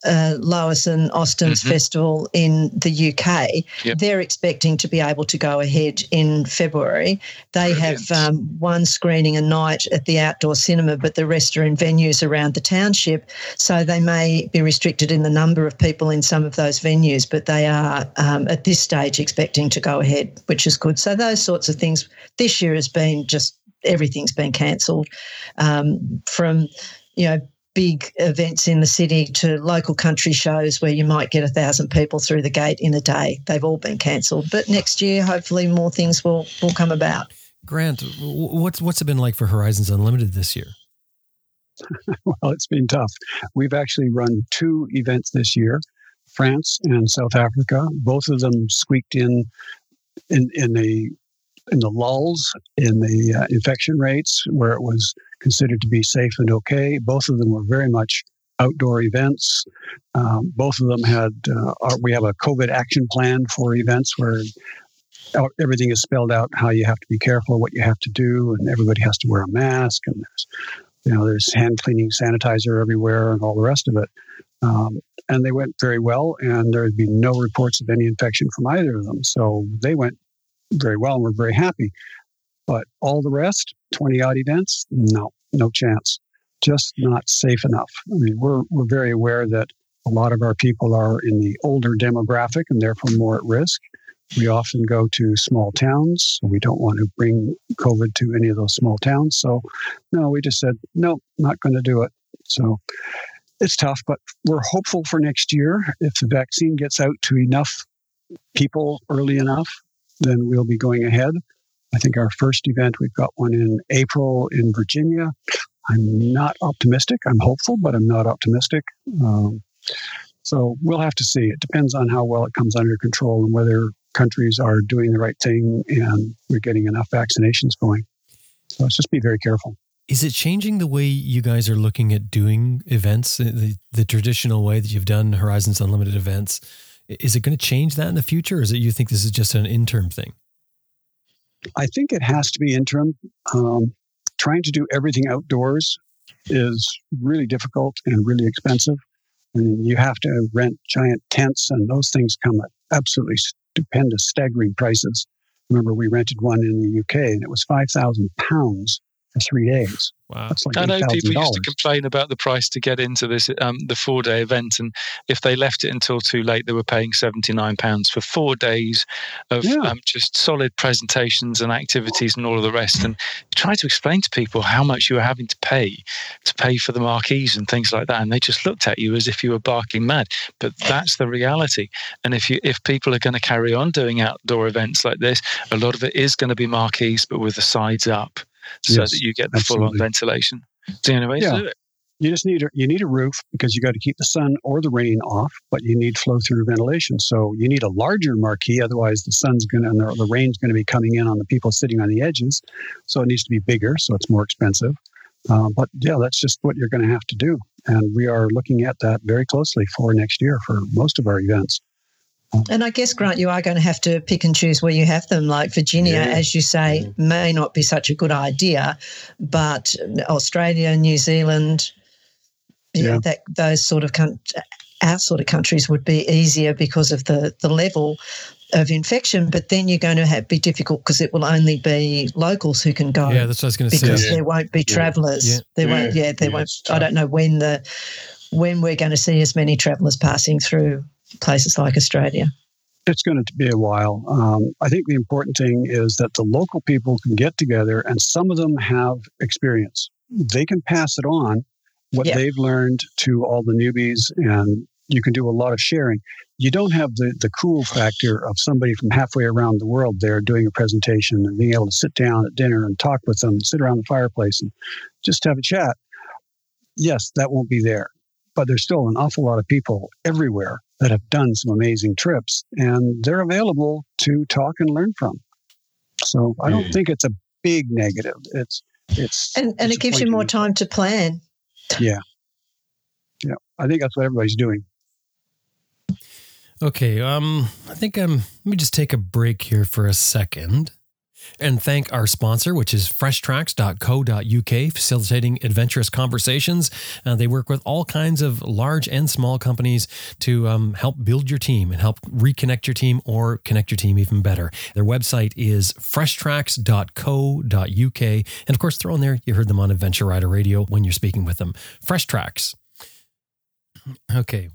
uh, Lois and Austin's mm-hmm. festival in the UK. Yep. They're expecting to be able to go ahead in February. They Brilliant. have um, one screening a night at the outdoor cinema, but the rest are in venues around the township. So they may be restricted in the number of people in some of those venues, but they are um, at this stage expecting to go ahead, which is good. So those sorts of things this year has been just everything's been cancelled um, from you know big events in the city to local country shows where you might get a thousand people through the gate in a day. They've all been cancelled. But next year, hopefully, more things will, will come about. Grant, what's what's it been like for Horizons Unlimited this year? well, it's been tough. We've actually run two events this year, France and South Africa. Both of them squeaked in in in the in the lulls in the uh, infection rates where it was considered to be safe and okay. Both of them were very much outdoor events. Um, both of them had, uh, our, we have a COVID action plan for events where everything is spelled out how you have to be careful, what you have to do, and everybody has to wear a mask, and there's, you know, there's hand cleaning sanitizer everywhere, and all the rest of it. Um, and they went very well, and there had been no reports of any infection from either of them. So they went very well, and we're very happy. But all the rest, 20 odd events, no, no chance. Just not safe enough. I mean, we're, we're very aware that a lot of our people are in the older demographic and therefore more at risk. We often go to small towns. So we don't want to bring COVID to any of those small towns. So, no, we just said, no, not going to do it. So it's tough, but we're hopeful for next year. If the vaccine gets out to enough people early enough, then we'll be going ahead. I think our first event, we've got one in April in Virginia. I'm not optimistic. I'm hopeful, but I'm not optimistic. Um, so we'll have to see. It depends on how well it comes under control and whether countries are doing the right thing and we're getting enough vaccinations going. So let's just be very careful. Is it changing the way you guys are looking at doing events, the, the traditional way that you've done Horizons Unlimited events? Is it going to change that in the future, or is it you think this is just an interim thing? I think it has to be interim. Um, trying to do everything outdoors is really difficult and really expensive. And you have to rent giant tents, and those things come at absolutely stupendous, staggering prices. Remember, we rented one in the UK, and it was five thousand pounds for three days. Wow. Like I know people used to complain about the price to get into this um, the four day event, and if they left it until too late, they were paying seventy nine pounds for four days of yeah. um, just solid presentations and activities and all of the rest. And try to explain to people how much you were having to pay to pay for the marquees and things like that, and they just looked at you as if you were barking mad. But that's the reality. And if you if people are going to carry on doing outdoor events like this, a lot of it is going to be marquees, but with the sides up so yes, that you get the full on ventilation. It's the only way yeah. to do it. You just need a, you need a roof because you got to keep the sun or the rain off, but you need flow through ventilation. So you need a larger marquee, otherwise the sun's going to and the, the rain's going to be coming in on the people sitting on the edges. So it needs to be bigger, so it's more expensive. Uh, but yeah, that's just what you're going to have to do, and we are looking at that very closely for next year for most of our events. And I guess, Grant, you are going to have to pick and choose where you have them. Like Virginia, yeah. as you say, yeah. may not be such a good idea, but Australia, New Zealand, yeah. Know, that those sort of our sort of countries would be easier because of the the level. of infection, but then you're going to have, be difficult because it will only be locals who can go. Yeah, that's what I was going to say. because Yeah. there won't be Yeah. travellers. Yeah. There Yeah. won't. Yeah, there Yeah, won't. I don't know when the when we're going to see as many travellers passing through places like Australia. It's going to be a while. Um, I think the important thing is that the local people can get together, and some of them have experience. They can pass it on, what Yeah. they've learned to all the newbies, and you can do a lot of sharing. You don't have the, the cool factor of somebody from halfway around the world there doing a presentation and being able to sit down at dinner and talk with them, sit around the fireplace and just have a chat. Yes, that won't be there, but there's still an awful lot of people everywhere that have done some amazing trips and they're available to talk and learn from. So I don't Yeah. think it's a big negative. It's it's And and it gives you more time to plan. Yeah, Yeah. I think that's what everybody's doing. Okay, um, I think um, let me just take a break here for a second and thank our sponsor, which is freshtracks.co.uk, facilitating adventurous conversations. Uh, they work with all kinds of large and small companies to um, help build your team and help reconnect your team or connect your team even better. Their website is freshtracks.co.uk. And of course, throw in there, you heard them on Adventure Rider Radio when you're speaking with them. Fresh Tracks. Okay,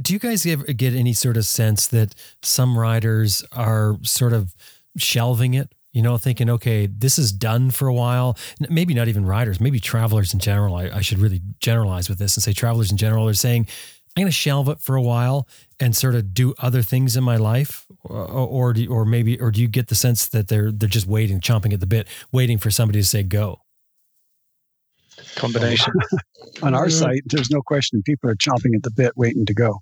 do you guys ever get any sort of sense that some riders are sort of shelving it? You know, thinking, okay, this is done for a while. Maybe not even riders, maybe travelers in general. I, I should really generalize with this and say travelers in general are saying, I'm going to shelve it for a while and sort of do other things in my life, or or, do, or maybe, or do you get the sense that they're they're just waiting, chomping at the bit, waiting for somebody to say go? Combination. On our Yeah. site, there's no question people are chomping at the bit, waiting to go.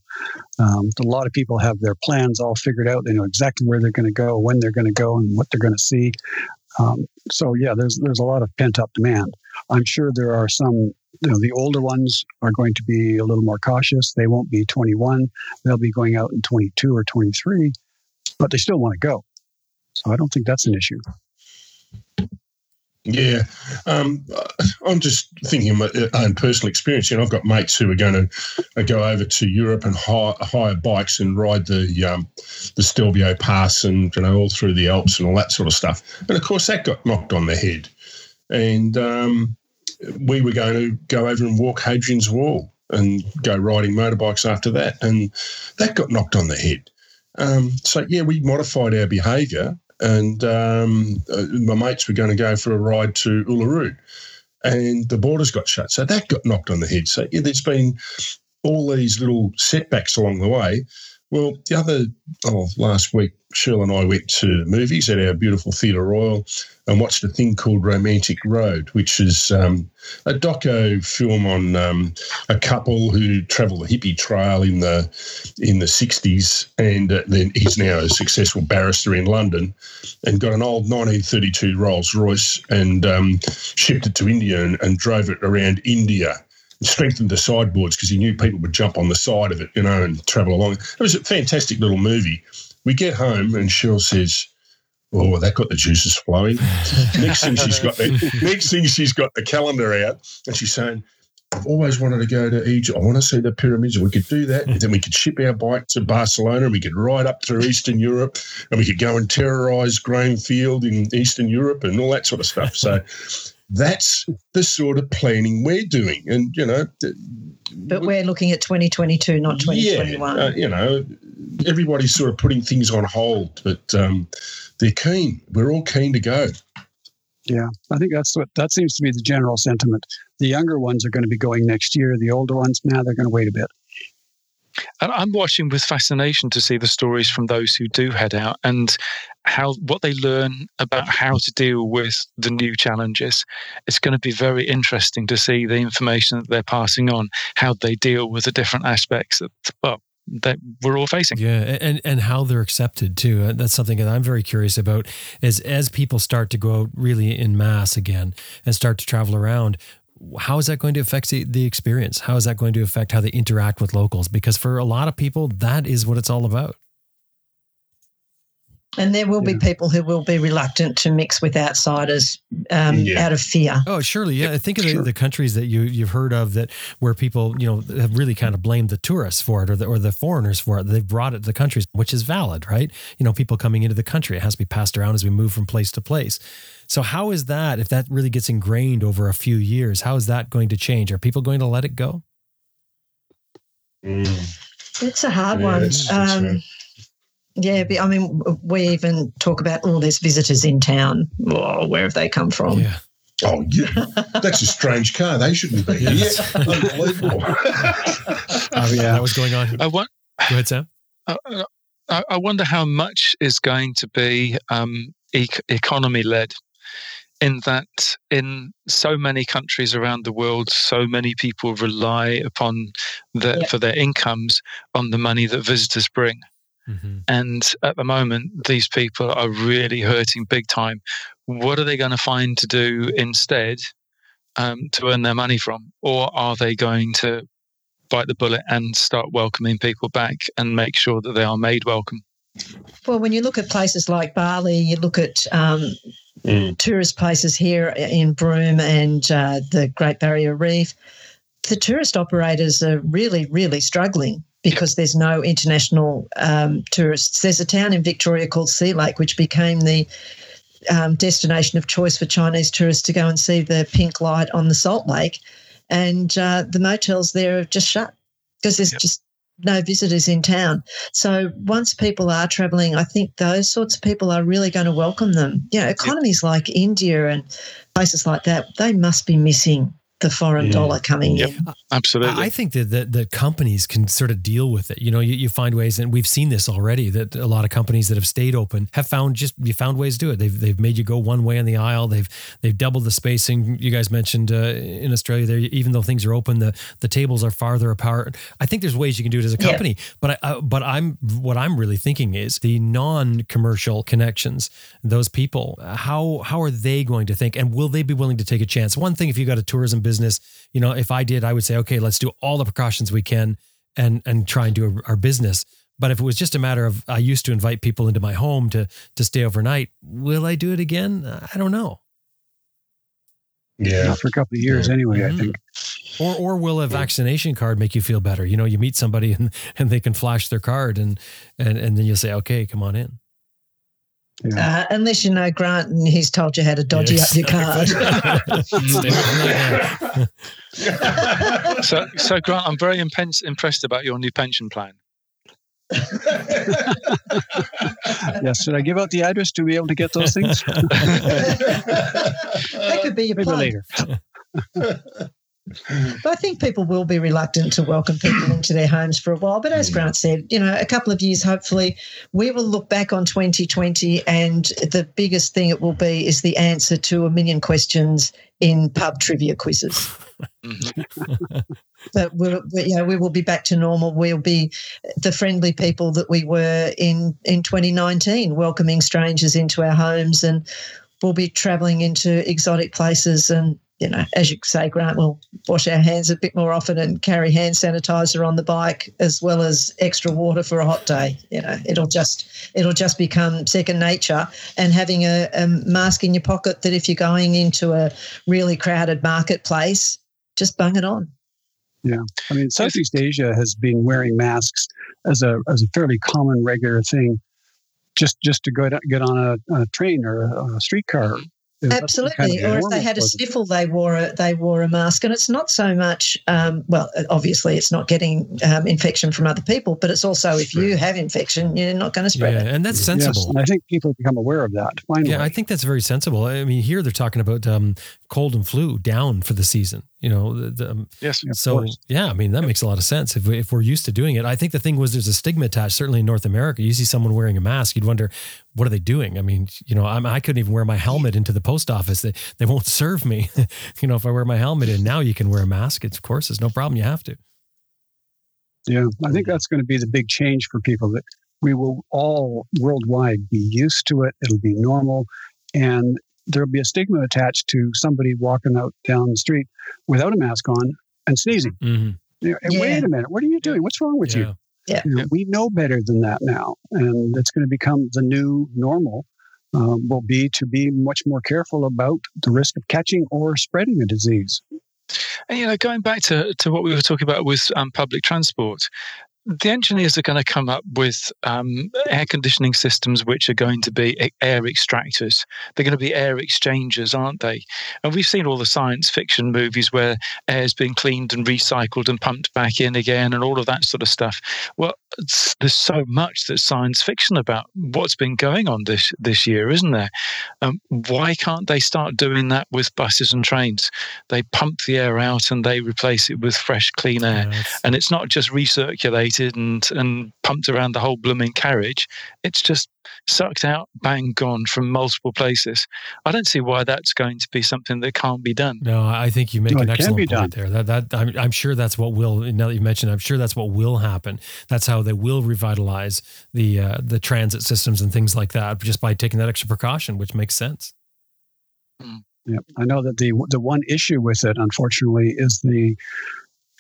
Um, a lot of people have their plans all figured out. They know exactly where they're going to go, when they're going to go, and what they're going to see. Um, so yeah, there's there's a lot of pent up demand. I'm sure there are some. You know, the older ones are going to be a little more cautious. They won't be 21. They'll be going out in 22 or 23, but they still want to go. So I don't think that's an issue. Yeah, um, I'm just thinking of my own personal experience. You know, I've got mates who are going to go over to Europe and hire, hire bikes and ride the um, the Stelvio Pass and you know all through the Alps and all that sort of stuff. And of course, that got knocked on the head. And um, we were going to go over and walk Hadrian's Wall and go riding motorbikes after that, and that got knocked on the head. Um, so yeah, we modified our behaviour and um, uh, my mates were going to go for a ride to Uluru, and the borders got shut. So that got knocked on the head. So yeah, there's been all these little setbacks along the way. Well, the other oh, last week, Shirl and I went to movies at our beautiful Theatre Royal and watched a thing called Romantic Road, which is um, a doco film on um, a couple who travel the hippie trail in the in the '60s, and uh, then he's now a successful barrister in London, and got an old 1932 Rolls Royce and um, shipped it to India and, and drove it around India. Strengthened the sideboards because he knew people would jump on the side of it, you know, and travel along. It was a fantastic little movie. We get home and Shirl says, "Oh, that got the juices flowing." next thing she's got the next thing she's got the calendar out, and she's saying, "I've always wanted to go to Egypt. I want to see the pyramids. We could do that, and then we could ship our bike to Barcelona, and we could ride up through Eastern Europe, and we could go and terrorise grain field in Eastern Europe, and all that sort of stuff." So. That's the sort of planning we're doing, and you know, But we're looking at 2022, not 2021. yeah, uh, you know, everybody's sort of putting things on hold, but um, they're keen. We're all keen to go. Yeah, I think that's what that seems to be the general sentiment. The younger ones are going to be going next year. The older ones, now they're going to wait a bit. I'm watching with fascination to see the stories from those who do head out and how what they learn about how to deal with the new challenges. It's going to be very interesting to see the information that they're passing on, how they deal with the different aspects that well that we're all facing. Yeah, and and how they're accepted too. Uh, That's something that I'm very curious about. Is as people start to go out really in mass again and start to travel around, how is that going to affect the, the experience? How is that going to affect how they interact with locals? Because for a lot of people, that is what it's all about. And there will be people who will be reluctant to mix with outsiders um, Yeah. out of fear. Oh, surely, yeah. I think of the, Sure. the countries that you you've heard of that where people you know have really kind of blamed the tourists for it or the or the foreigners for it. They've brought it to the countries, which is valid, right? You know, people coming into the country, it has to be passed around as we move from place to place. So, how is that? If that really gets ingrained over a few years, how is that going to change? Are people going to let it go? Mm. It's a hard Yeah, one. that's- that's Um, right. Yeah, but, I mean, we even talk about all these visitors in town. Oh, where have they come from? Yeah, Oh, yeah. That's a strange car. They shouldn't be here. Yes. Yeah. Unbelievable. oh, yeah. That was going on. Go I, want, Go ahead, Sam. I, I I wonder how much is going to be um, e- economy led. In that, in so many countries around the world, so many people rely upon the, Yeah. for their incomes on the money that visitors bring. Mm-hmm. And at the moment, these people are really hurting big time. What are they going to find to do instead um, to earn their money from? Or are they going to bite the bullet and start welcoming people back and make sure that they are made welcome? Well, when you look at places like Bali, you look at um, Mm. tourist places here in Broome and uh, the Great Barrier Reef, the tourist operators are really, really struggling because there's no international um, tourists. There's a town in Victoria called Sea Lake, which became the um, destination of choice for Chinese tourists to go and see the pink light on the Salt Lake. And uh, the motels there are just shut because there's Yep. just no visitors in town. So once people are traveling, I think those sorts of people are really going to welcome them. You know, economies like India and places like that, they must be missing the foreign Yeah. dollar coming Yep. in. Absolutely. I think that, that that companies can sort of deal with it. You know, you, you find ways, and we've seen this already. That a lot of companies that have stayed open have found just you found ways to do it. They've they've made you go one way in the aisle. They've they've doubled the spacing. You guys mentioned uh, in Australia there, even though things are open, the the tables are farther apart. I think there's ways you can do it as a Yeah. company. But I, uh, but I'm what I'm really thinking is the non-commercial connections. Those people, how how are they going to think, and will they be willing to take a chance? One thing, if you got a tourism business, you know, if I did, I would say, okay, let's do all the precautions we can and and try and do our, our business. But if it was just a matter of I used to invite people into my home to to stay overnight, will I do it again? I don't know. Yeah. Not for a couple of years anyway, Mhm. I think. Or or will a vaccination card make you feel better? You know, you meet somebody and and they can flash their card and and and then you'll say, okay, come on in. Uh, unless you know Grant and he's told you how to dodgy Yes. up your card. Stay away from that guy. so, so Grant, I'm very impen- impressed about your new pension plan. Yes. Should I give out the address to be able to get those things? that could be your Maybe plug. later. But I think people will be reluctant to welcome people into their homes for a while. But as Grant said, you know, a couple of years, hopefully, we will look back on 2020 and the biggest thing it will be is the answer to a million questions in pub trivia quizzes. Mhm. But we'll, we, you know, we will be back to normal. We'll be the friendly people that we were in, in 2019, welcoming strangers into our homes and we'll be travelling into exotic places and you know, as you say, Grant, we'll wash our hands a bit more often and carry hand sanitizer on the bike as well as extra water for a hot day. You know, it'll just it'll just become second nature. And having a, a mask in your pocket that if you're going into a really crowded marketplace, just bung it on. Yeah, I mean, Southeast Asia has been wearing masks as a as a fairly common, regular thing, just just to go to, get on a, a train or a, a streetcar. That's Absolutely. or if they had a sniffle, they wore a they wore a mask, and it's not so much. Um, well, obviously, it's not getting um, infection from other people, but it's also if you have infection, you're not going to spread Yeah, it. and that's Yes, sensible. and I think people become aware of that finally. Yeah, I think that's very sensible. I mean, here they're talking about um, cold and flu down for the season. You know, the, the, um, Yes. So course. yeah, I mean that makes a lot of sense if we, if we're used to doing it. I think the thing was there's a stigma attached. Certainly in North America, you see someone wearing a mask, you'd wonder what are they doing. I mean, you know, I'm, I couldn't even wear my helmet into the post office. They they won't serve me. you know, if I wear my helmet in now, you can wear a mask. It's, of course, it's no problem. You have to. Yeah, I think that's going to be the big change for people that we will all worldwide be used to it. It'll be normal. And there'll be a stigma attached to somebody walking out down the street without a mask on and sneezing. Mm-hmm. You know, and Yeah. Wait a minute, what are you doing? What's wrong with you? Yeah. You know, We know better than that now. And it's going to become the new normal um, will be to be much more careful about the risk of catching or spreading a disease. And, you know, going back to, to what we were talking about with um, public transport, the engineers are going to come up with um, air conditioning systems which are going to be air extractors. They're going to be air exchangers, aren't they? And we've seen all the science fiction movies where air's been cleaned and recycled and pumped back in again and all of that sort of stuff. Well, there's so much that's science fiction about what's been going on this this year, isn't there? Um, why can't they start doing that with buses and trains? They pump the air out and they replace it with fresh, clean air, yes. and it's not just recirculated and and pumped around the whole blooming carriage. It's just sucked out, bang, gone from multiple places. I don't see why that's going to be something that can't be done. No, I think you make no, an excellent point done. there. That that I'm, I'm, sure that's what will. Now that you mentioned, I'm sure that's what will happen. That's how they will revitalize the uh, the transit systems and things like that, just by taking that extra precaution, which makes sense. Mm. Yeah, I know that the the one issue with it, unfortunately, is the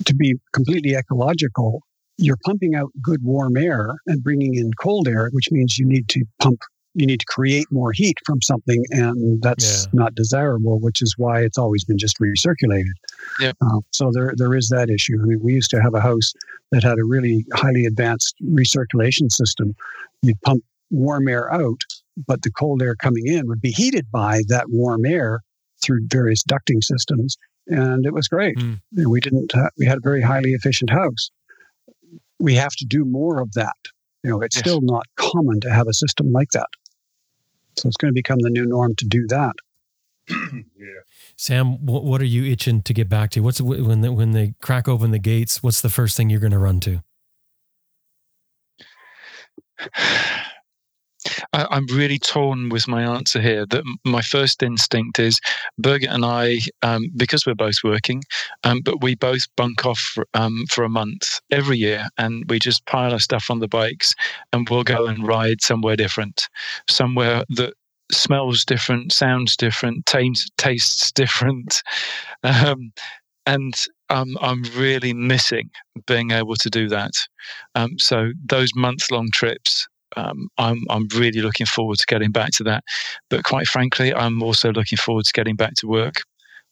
to be completely ecological you're pumping out good warm air and bringing in cold air, which means you need to pump, you need to create more heat from something, and that's yeah. not desirable, which is why it's always been just recirculated. Yeah. Uh, so there, there is that issue. I mean, we used to have a house that had a really highly advanced recirculation system. You'd pump warm air out, but the cold air coming in would be heated by that warm air through various ducting systems, and it was great. Mm. We didn't. Ha- we had a very highly efficient house we have to do more of that. You know, it's yes. still not common to have a system like that. So it's going to become the new norm to do that. yeah. Sam, what, are you itching to get back to? What's when the, when they crack open the gates? What's the first thing you're going to run to? I, am really torn with my answer here. That my first instinct is Birgit and I, um, because we're both working, um, but we both bunk off for, um, for a month every year, and we just pile our stuff on the bikes, and we'll go and ride somewhere different, somewhere that smells different, sounds different, tastes tastes different. Um, and um, I'm really missing being able to do that. Um, so those month long trips um, I'm I'm really looking forward to getting back to that. But quite frankly, I'm also looking forward to getting back to work.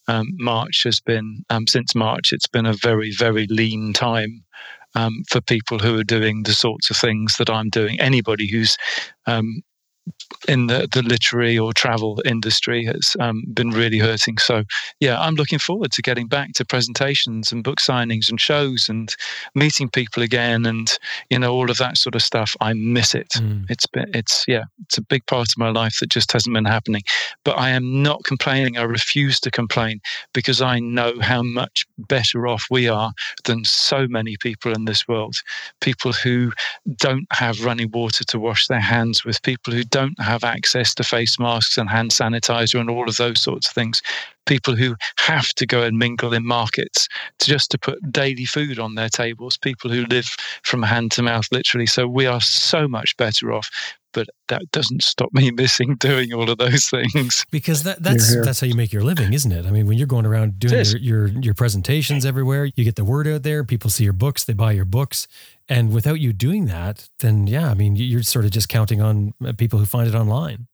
Um, March has been um, since March. It's been a very very lean time um, for people who are doing the sorts of things that I'm doing. Anybody who's um, in the, the literary or travel industry has um, been really hurting. So, yeah, I'm looking forward to getting back to presentations and book signings and shows and meeting people again and, you know, all of that sort of stuff. I miss it. Mm. It's been, it's, yeah, it's a big part of my life that just hasn't been happening. But I am not complaining. I refuse to complain because I know how much better off we are than so many people in this world. People who don't have running water to wash their hands with, people who don't don't have access to face masks and hand sanitizer and all of those sorts of things. People who have to go and mingle in markets to just to put daily food on their tables. People who live from hand to mouth, literally. So we are so much better off but that doesn't stop me missing doing all of those things. Because that, that's that's how you make your living, isn't it? I mean, when you're going around doing your, your, your presentations everywhere, you get the word out there. People see your books, they buy your books, and without you doing that, then yeah, I mean, you're sort of just counting on uh, people who find it online.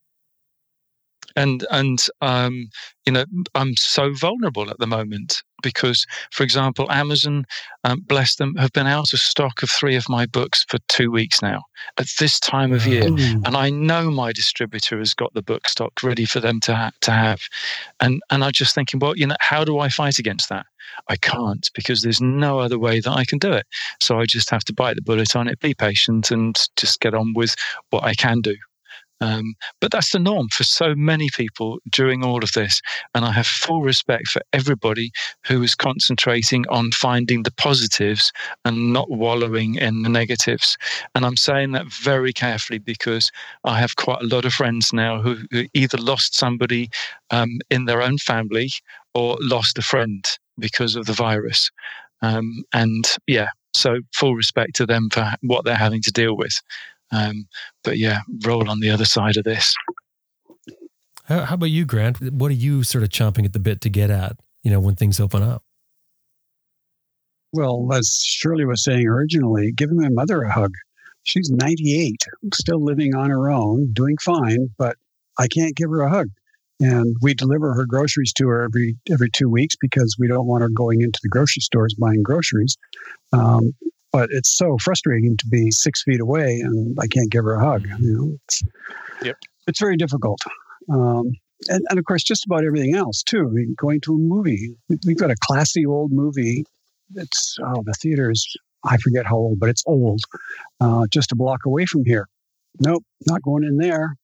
And and um, you know, I'm so vulnerable at the moment because, for example, Amazon, um, bless them, have been out of stock of three of my books for two weeks now at this time of year, and I know my distributor has got the book stock ready for them to ha- to have, and and I'm just thinking, well, you know, how do I fight against that? I can't because there's no other way that I can do it. So I just have to bite the bullet on it, be patient, and just get on with what I can do. Um, but that's the norm for so many people during all of this. And I have full respect for everybody who is concentrating on finding the positives and not wallowing in the negatives. And I'm saying that very carefully because I have quite a lot of friends now who, who either lost somebody um, in their own family or lost a friend because of the virus. Um, and yeah, so full respect to them for what they're having to deal with. Um, but yeah, roll on the other side of this. How, how about you, Grant? What are you sort of chomping at the bit to get at? You know, when things open up. Well, as Shirley was saying originally, giving my mother a hug. She's 98, still living on her own, doing fine, but I can't give her a hug. And we deliver her groceries to her every every two weeks because we don't want her going into the grocery stores buying groceries. Um, but it's so frustrating to be six feet away and I can't give her a hug. You know, it's, yep. it's very difficult. Um, and, and of course, just about everything else too. I mean, going to a movie, we've got a classy old movie. It's oh, the theater is I forget how old, but it's old. Uh, just a block away from here. Nope, not going in there.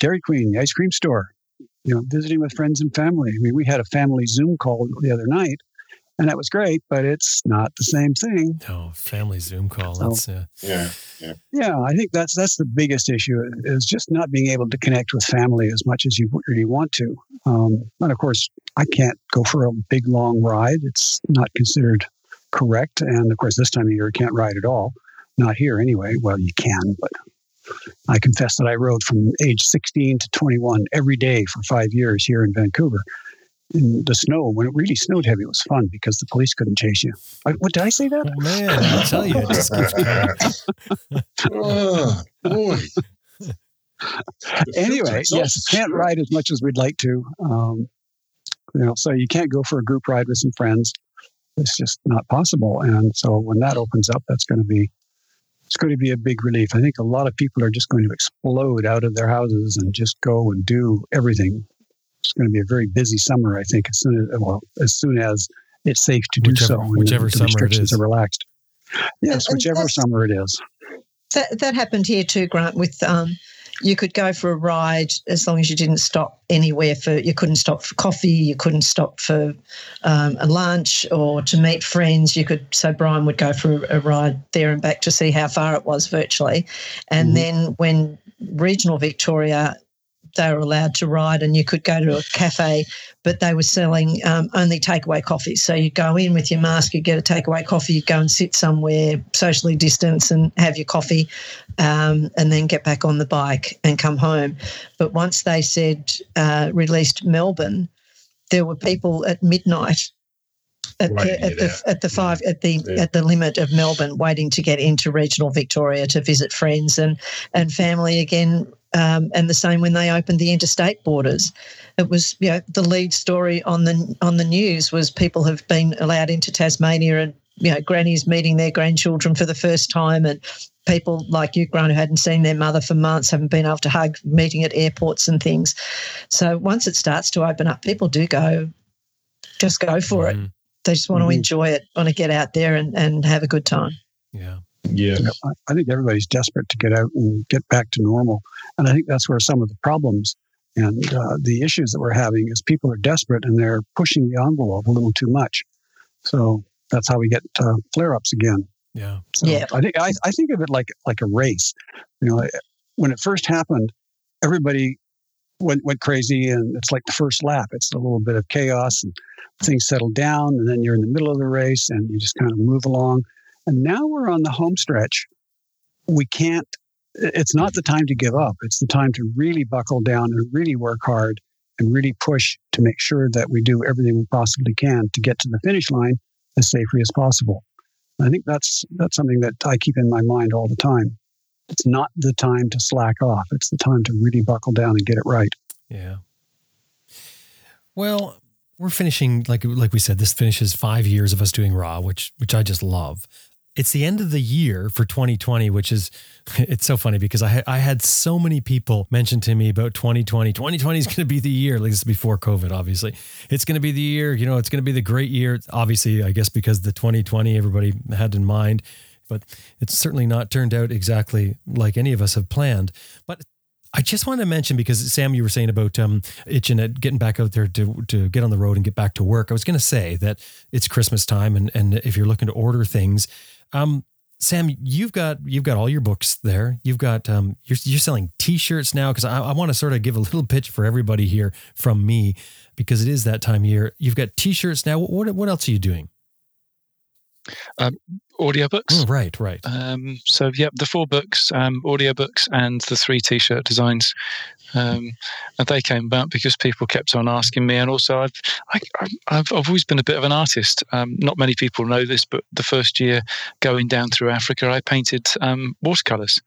Dairy Queen, the ice cream store. You know, visiting with friends and family. I mean, we had a family Zoom call the other night, and that was great, but it's not the same thing. No, family Zoom call. So, that's uh... yeah, yeah, yeah. I think that's that's the biggest issue is just not being able to connect with family as much as you really want to. Um, and of course, I can't go for a big long ride. It's not considered correct. And of course, this time of year, you can't ride at all. Not here anyway. Well, you can, but I confess that I rode from age 16 to 21 every day for five years here in Vancouver. In the snow, when it really snowed heavy, it was fun because the police couldn't chase you. I, what did I say that? Oh, man, I tell you, it oh boy. anyway, yes, can't ride as much as we'd like to. Um, you know, so you can't go for a group ride with some friends it's just not possible. And so when that opens up, that's going to be it's going to be a big relief. I think a lot of people are just going to explode out of their houses and just go and do everything. It's going to be a very busy summer, I think, as soon as well, as soon as it's safe to do whichever, so. Whichever the, the restrictions are relaxed. Yes, whichever summer it is. That that happened here too, Grant, with um, you could go for a ride as long as you didn't stop anywhere for you couldn't stop for coffee you couldn't stop for um, a lunch or to meet friends you could so brian would go for a ride there and back to see how far it was virtually and mm-hmm. then when regional victoria they were allowed to ride and you could go to a cafe, but they were selling um, only takeaway coffee. So you go in with your mask, you get a takeaway coffee, you go and sit somewhere socially distance and have your coffee, um, and then get back on the bike and come home. But once they said uh, released Melbourne, there were people at midnight at, the, at the, at the five at the yeah. at the limit of Melbourne, waiting to get into regional Victoria to visit friends and and family again. Um, and the same when they opened the interstate borders. It was you know the lead story on the on the news was people have been allowed into Tasmania and you know grannies meeting their grandchildren for the first time and people like you, Grant, who hadn't seen their mother for months, haven't been able to hug, meeting at airports and things. So once it starts to open up, people do go, just go for mm. it. They just want mm-hmm. to enjoy it, want to get out there and, and have a good time. Yeah. Yeah. I think everybody's desperate to get out and get back to normal. And I think that's where some of the problems and uh, the issues that we're having is people are desperate and they're pushing the envelope a little too much. So that's how we get uh, flare ups again. Yeah. So yeah. I think I, I think of it like like a race. You know, when it first happened, everybody went went crazy, and it's like the first lap. It's a little bit of chaos, and things settle down, and then you're in the middle of the race, and you just kind of move along. And now we're on the home stretch. We can't. It's not the time to give up. It's the time to really buckle down and really work hard and really push to make sure that we do everything we possibly can to get to the finish line as safely as possible. I think that's that's something that I keep in my mind all the time. It's not the time to slack off. It's the time to really buckle down and get it right. Yeah. Well, we're finishing like like we said. This finishes five years of us doing Raw, which which I just love it's the end of the year for 2020, which is it's so funny because I I had so many people mention to me about 2020. 2020 is going to be the year. Like this is before COVID, obviously. It's going to be the year. You know, it's going to be the great year. Obviously, I guess because the 2020 everybody had in mind, but it's certainly not turned out exactly like any of us have planned. But I just want to mention because Sam, you were saying about um, itching at getting back out there to to get on the road and get back to work. I was going to say that it's Christmas time, and and if you're looking to order things, um, Sam, you've got you've got all your books there. You've got um, you're you're selling T-shirts now because I, I want to sort of give a little pitch for everybody here from me because it is that time of year. You've got T-shirts now. What what else are you doing? Um, audiobooks. Oh, right, right. Um, so, yeah, the four books, um, audiobooks, and the three t shirt designs. Um, and they came about because people kept on asking me. And also, I've, I, have i have always been a bit of an artist. Um, not many people know this, but the first year going down through Africa, I painted um, watercolors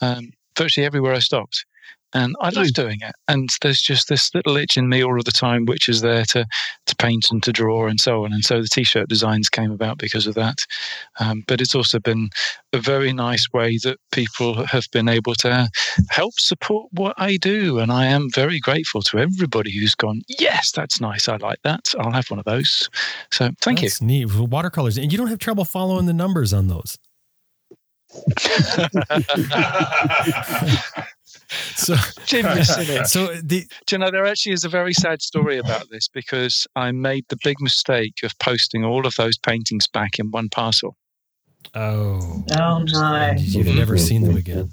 um, virtually everywhere I stopped. And I love doing it. And there's just this little itch in me all of the time, which is there to to paint and to draw and so on. And so the t-shirt designs came about because of that. Um, but it's also been a very nice way that people have been able to help support what I do, and I am very grateful to everybody who's gone. Yes, that's nice. I like that. I'll have one of those. So thank That's you. neat. Watercolors. And you don't have trouble following the numbers on those. So, Jim, you're silly. so the Do you know, there actually is a very sad story about this because I made the big mistake of posting all of those paintings back in one parcel. oh, Oh no. and you've never seen them again.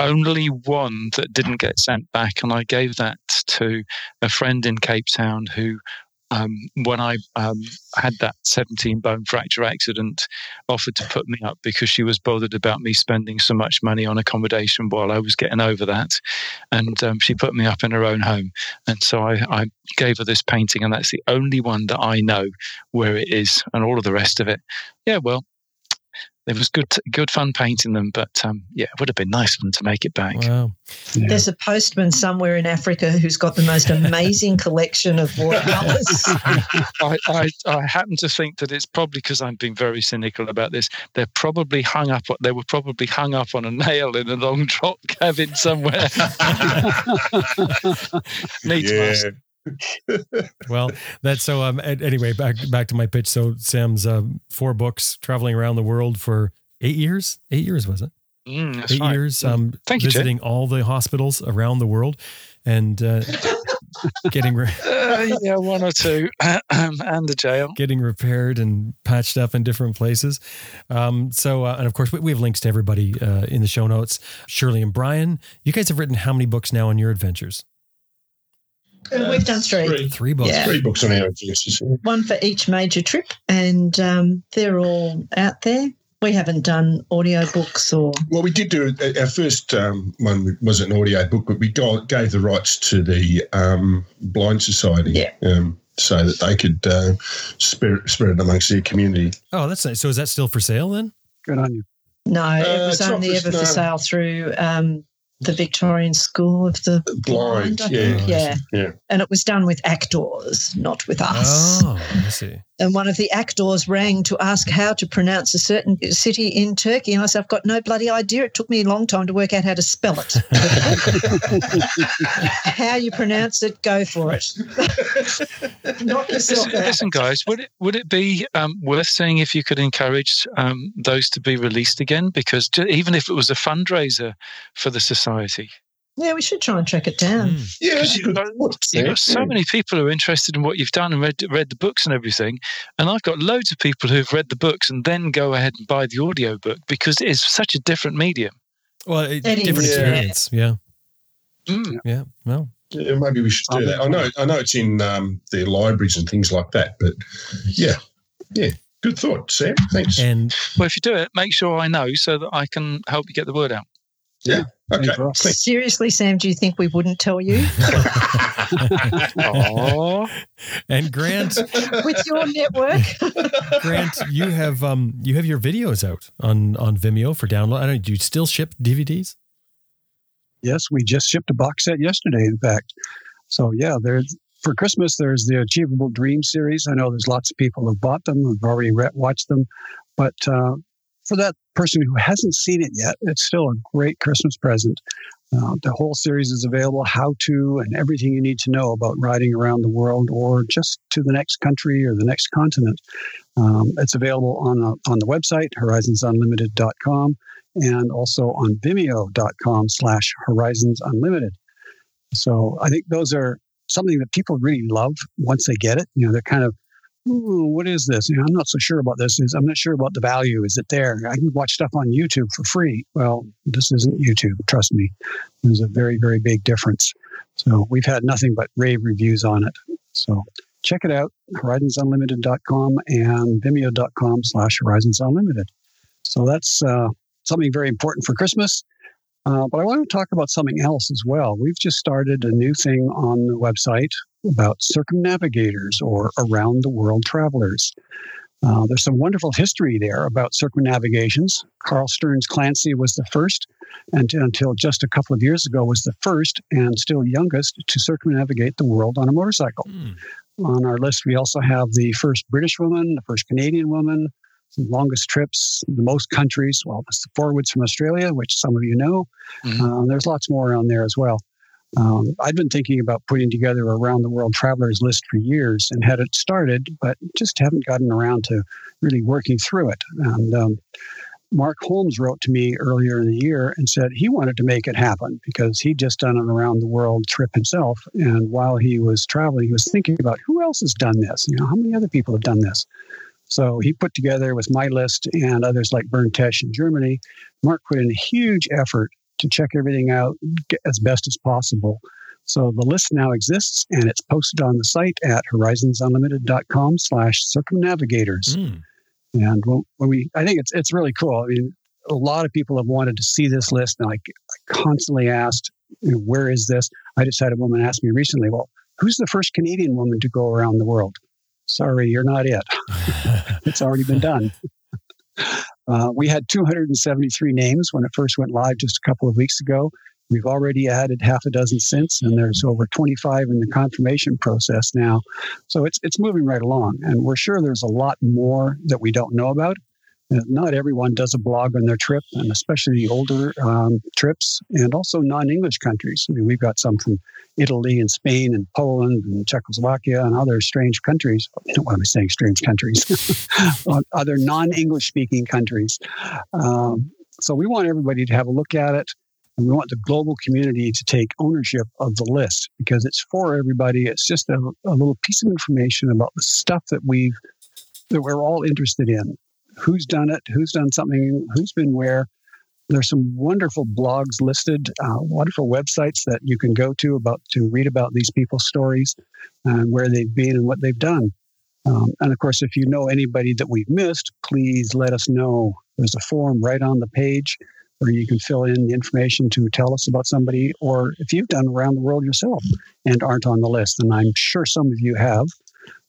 Only one that didn't get sent back, and I gave that to a friend in Cape Town who, um, when I um, had that 17 bone fracture accident, offered to put me up because she was bothered about me spending so much money on accommodation while I was getting over that. And um, she put me up in her own home. And so I, I gave her this painting, and that's the only one that I know where it is, and all of the rest of it. Yeah, well, it was good, good fun painting them, but um, yeah, it would have been nice for them to make it back. Wow. Yeah. There's a postman somewhere in Africa who's got the most amazing collection of watercolors. I, I, I happen to think that it's probably because I'm being very cynical about this. They're probably hung up. They were probably hung up on a nail in a long drop cabin somewhere. Needs must. Well, that's so. Um. Anyway, back back to my pitch. So Sam's um, four books, traveling around the world for eight years. Eight years was it? Mm, eight right. years. Um, Thank you, Jay. visiting all the hospitals around the world, and uh, getting re- Uh, yeah, one or two, and the jail. getting repaired and patched up in different places. Um, so, uh, and of course, we, we have links to everybody uh, in the show notes. Shirley and Brian, you guys have written how many books now on your adventures? And We've done three. Three, Three books. Yeah. three books on our adventures. One for each major trip, and um, they're all out there. We haven't done audiobooks or Well, we did do our first um, one was an audio book, but we got, gave the rights to the um, Blind Society, Yeah. um, so that they could uh, spread, spread it amongst their community. Oh, that's nice. So, is that still for sale then? Good on you. no, it Uh, was only just- ever for no. sale through um, the Victorian School of the Blind, Blind. I yeah. think. Yeah, Yeah. and it was done with actors, not with us. Oh, I see. And one of the actors rang to ask how to pronounce a certain city in Turkey. And I said, I've got no bloody idea. It took me a long time to work out how to spell it. how you pronounce it, go for it. Knock yourself Listen, out. listen, guys, would it would it be um, worth seeing if you could encourage um, those to be released again? Because even if it was a fundraiser for the society, Yeah, we should try and track it down. Mm. Yeah, you've got, you've got so many people who are interested in what you've done and read read the books and everything, and I've got loads of people who've read the books and then go ahead and buy the audio book because it is such a different medium. Well, it, It different is, experience. Yeah. Mm. Yeah. Well, Yeah, maybe we should do that. I know, I know, it's in um, the libraries and things like that, but yeah, yeah, good thought, Sam. Thanks. and Well, if you do it, make sure I know so that I can help you get the word out. Okay, for us. thanks. Seriously, Sam, do you think we wouldn't tell you? Oh, and Grant, With your network? Grant, you have um you have your videos out on on Vimeo for download. I don't. Do you still ship DVDs? Yes, we just shipped a box set yesterday, in fact. So yeah, there's for Christmas. There's the Achievable Dream series. I know there's lots of people who've bought them, who've already re- watched them, but uh, for that person who hasn't seen it yet, it's still a great Christmas present. Uh, the whole series is available, how to, and everything you need to know about riding around the world or just to the next country or the next continent. Um, it's available on on the website horizonsunlimited.com and also on vimeo.com slash horizons unlimited so i think those are something that people really love once they get it you know they're kind of Ooh, what is this? You know, i'm not so sure about this. Is i'm not sure about the value. Is it there? I can watch stuff on youtube for free. Well this isn't youtube trust me. There's a very very big difference. So we've had nothing but rave reviews on it. So check it out horizonsunlimited.com and vimeo.com slash horizonsunlimited. So that's uh, something very important for Christmas. Uh, but I want to talk about something else as well. We've just started a new thing on the website about circumnavigators or around the world travelers. Uh, there's some wonderful history there about circumnavigations. Carl Stearns Clancy was the first, and until just a couple of years ago, was the first and still youngest to circumnavigate the world on a motorcycle. Mm. On our list, we also have the first British woman, the first Canadian woman, longest trips, the most countries. Well, it's the Forwoods from Australia, which some of you know. Mhm. Uh, there's lots more on there as well. Um, I've been thinking about putting together a round the world travelers list for years and had it started, but just haven't gotten around to really working through it. And um, Mark Holmes wrote to me earlier in the year and said he wanted to make it happen because he'd just done an around the world trip himself. And while he was traveling, he was thinking about who else has done this? You know, how many other people have done this? So he put together with my list and others like Bernd Tesch in Germany. Mark put in a huge effort to check everything out as best as possible. So the list now exists and it's posted on the site at horizonsunlimited.com slash circumnavigators. Mm. And when we, I think it's it's really cool. I mean, a lot of people have wanted to see this list, and I, I constantly asked, you know, where is this? I just had a woman ask me recently, well, who's the first Canadian woman to go around the world? Sorry, you're not it. it's already been done. Uh, we had 273 names when it first went live just a couple of weeks ago. We've already added half a dozen since, and there's over 25 in the confirmation process now. So it's it's moving right along, and we're sure there's a lot more that we don't know about. Uh, Not everyone does a blog on their trip, and especially the older um, trips, and also non-English countries. I mean, we've got some from Italy and Spain and Poland and Czechoslovakia and other strange countries. What am I saying? Strange countries, other non-English speaking countries. Um, so we want everybody to have a look at it. And we want the global community to take ownership of the list because it's for everybody. It's just a, a little piece of information about the stuff that we've that we're all interested in. Who's done it? Who's done something? Who's been where? There's some wonderful blogs listed, uh, wonderful websites that you can go to about to read about these people's stories and where they've been and what they've done. Um, and of course, if you know anybody that we've missed, please let us know. There's a form right on the page where you can fill in the information to tell us about somebody, or if you've done around the world yourself and aren't on the list, and I'm sure some of you have,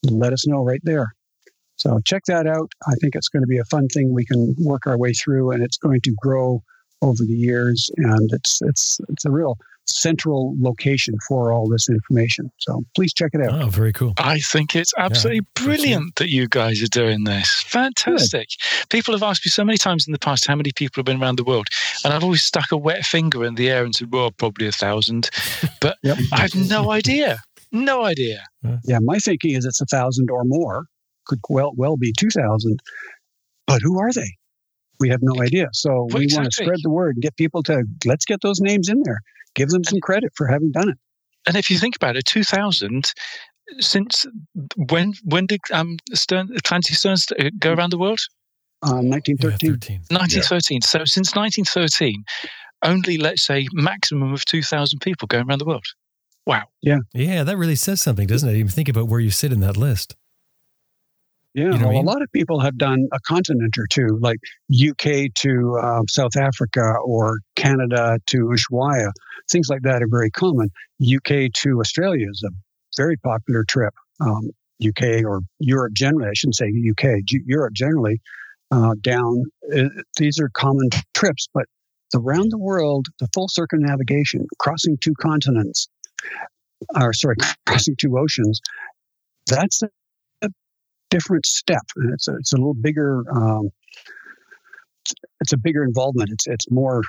let us know right there. So check that out. I think it's going to be a fun thing we can work our way through, and it's going to grow over the years, and it's it's it's a real central location for all this information. So please check it out. Oh, very cool. I think it's absolutely brilliant that you guys are doing this. Fantastic. People have asked me so many times in the past how many people have been around the world, and I've always stuck a wet finger in the air and said, well, probably a thousand. But Yep. I have no idea. No idea. Yeah, my thinking is it's a thousand or more. Could well well be two thousand. But who are they? We have no idea. So Well, we want to spread the word and get people to let's get those names in there. Give them some credit for having done it. And if you think about it, 2000, since when when did um, Stern, Clancy Stearns uh, go around the world? Um, Yeah, 1913. 13. 1913. So since 1913, only let's say maximum of 2,000 people going around the world. Wow. Yeah. Yeah, that really says something, doesn't it? Even think about where you sit in that list. Yeah, You know well, a lot of people have done a continent or two, like UK to um, South Africa or Canada to Ushuaia. Things like that are very common. UK to Australia is a very popular trip. Um, UK or Europe generally, I shouldn't say UK, G- Europe generally, uh, down. Uh, these are common trips, but the round the world, the full circumnavigation, crossing two continents, or sorry, crossing two oceans, that's different step. And it's a, it's a little bigger, um, it's a bigger involvement. It's, it's more,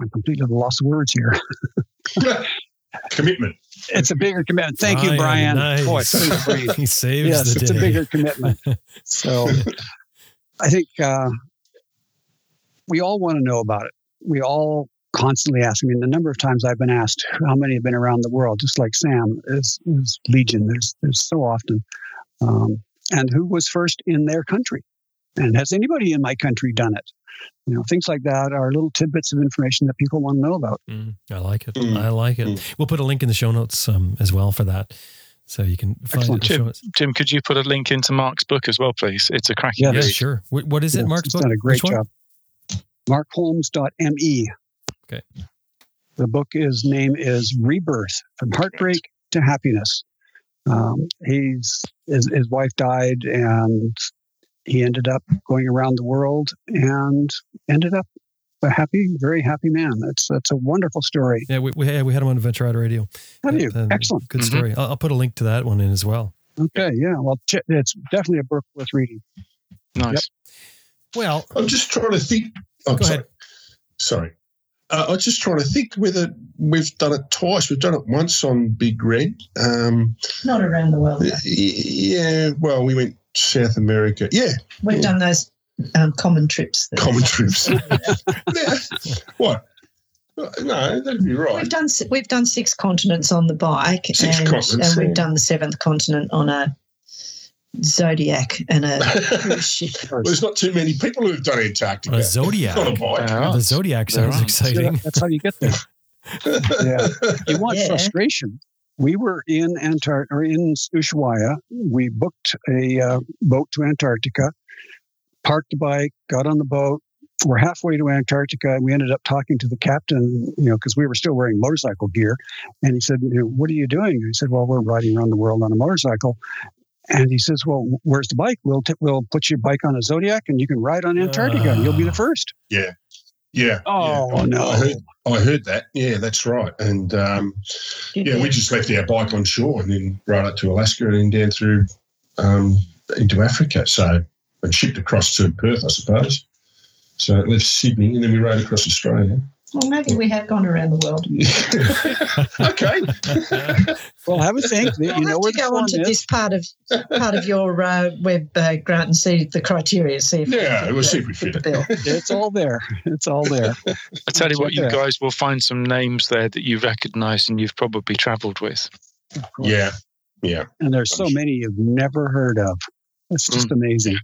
I'm completely at a loss of words here. Commitment. It's a bigger commitment. Thank you, Brian. Nice. Boy, so he saves yes, the it's day. a bigger commitment. So I think uh, we all want to know about it. We all constantly ask. I mean, the number of times I've been asked how many have been around the world, just like Sam, is, is legion. There's there's so often. Um, and who was first in their country? And has anybody in my country done it? You know, things like that are little tidbits of information that people want to know about. Mm, I like it. Mm. I like it. Mm. We'll put a link in the show notes um, as well for that. So you can find Excellent. it. in Jim. Jim, could you put a link into Mark's book as well, please? It's a cracking Yeah. Yeah, sure. Wh- What is it, Yes, Mark's he's book? done a great Which job. Markholmes.me. Okay. The book is name is Rebirth from Heartbreak to Happiness. Um, he's his, his wife died, and he ended up going around the world and ended up a happy, very happy man. That's that's a wonderful story. Yeah, we, we, we had him on Adventure Rider Radio. Have you? Uh, Excellent. Good Mhm. story. I'll, I'll put a link to that one in as well. Okay, yeah. Well, ch- it's definitely a book worth reading. Nice. Well, I'm just trying to think. Oh, Go sorry. ahead. Sorry. Uh, I'm just trying to think whether we've done it twice. We've done it once on Big Red. Um, Not around the world. y- yeah, well, we went South America. Yeah, We've done those um, common trips. common trips. Yeah. What? No, that'd be right. We've done we've done six continents on the bike, Six and, continents, and yeah. we've done the seventh continent on a Zodiac and a cruise ship. Well, there's not too many people who've done Antarctica. a Zodiac. on a bike. All right. The Zodiac sounds Right. exciting. That's how you get there. yeah. You want Yeah. frustration. We were in Antar- or in Ushuaia. We booked a uh, boat to Antarctica, parked the bike, got on the boat. We're halfway to Antarctica, and we ended up talking to the captain, you know, because we were still wearing motorcycle gear. And he said, you know, "What are you doing?" And he said, "Well, we're riding around the world on a motorcycle." And he says, "Well, where's the bike? We'll t- we'll put your bike on a Zodiac, and you can ride on Antarctica, and you'll be the first. Yeah. Yeah. Oh, yeah. I- no. I heard, I heard that. Yeah, that's right. And um, yeah, we just left our bike on shore and then rode up to Alaska and then down through um, into Africa. So and shipped across to Perth, I suppose. So it left Sydney and then we rode across Australia. Well, maybe we have gone around the world. okay. Well, have a think. You I'll know have where to go fun on to is. this part of part of your uh, web, uh, Grant, and see the criteria. See if Yeah, we we'll see if fit we the fit it. bill. It's all there. It's all there. I tell you what, you Yeah. guys will find some names there that you recognise and you've probably travelled with. Yeah. Yeah. And there's so many you've never heard of. It's just amazing.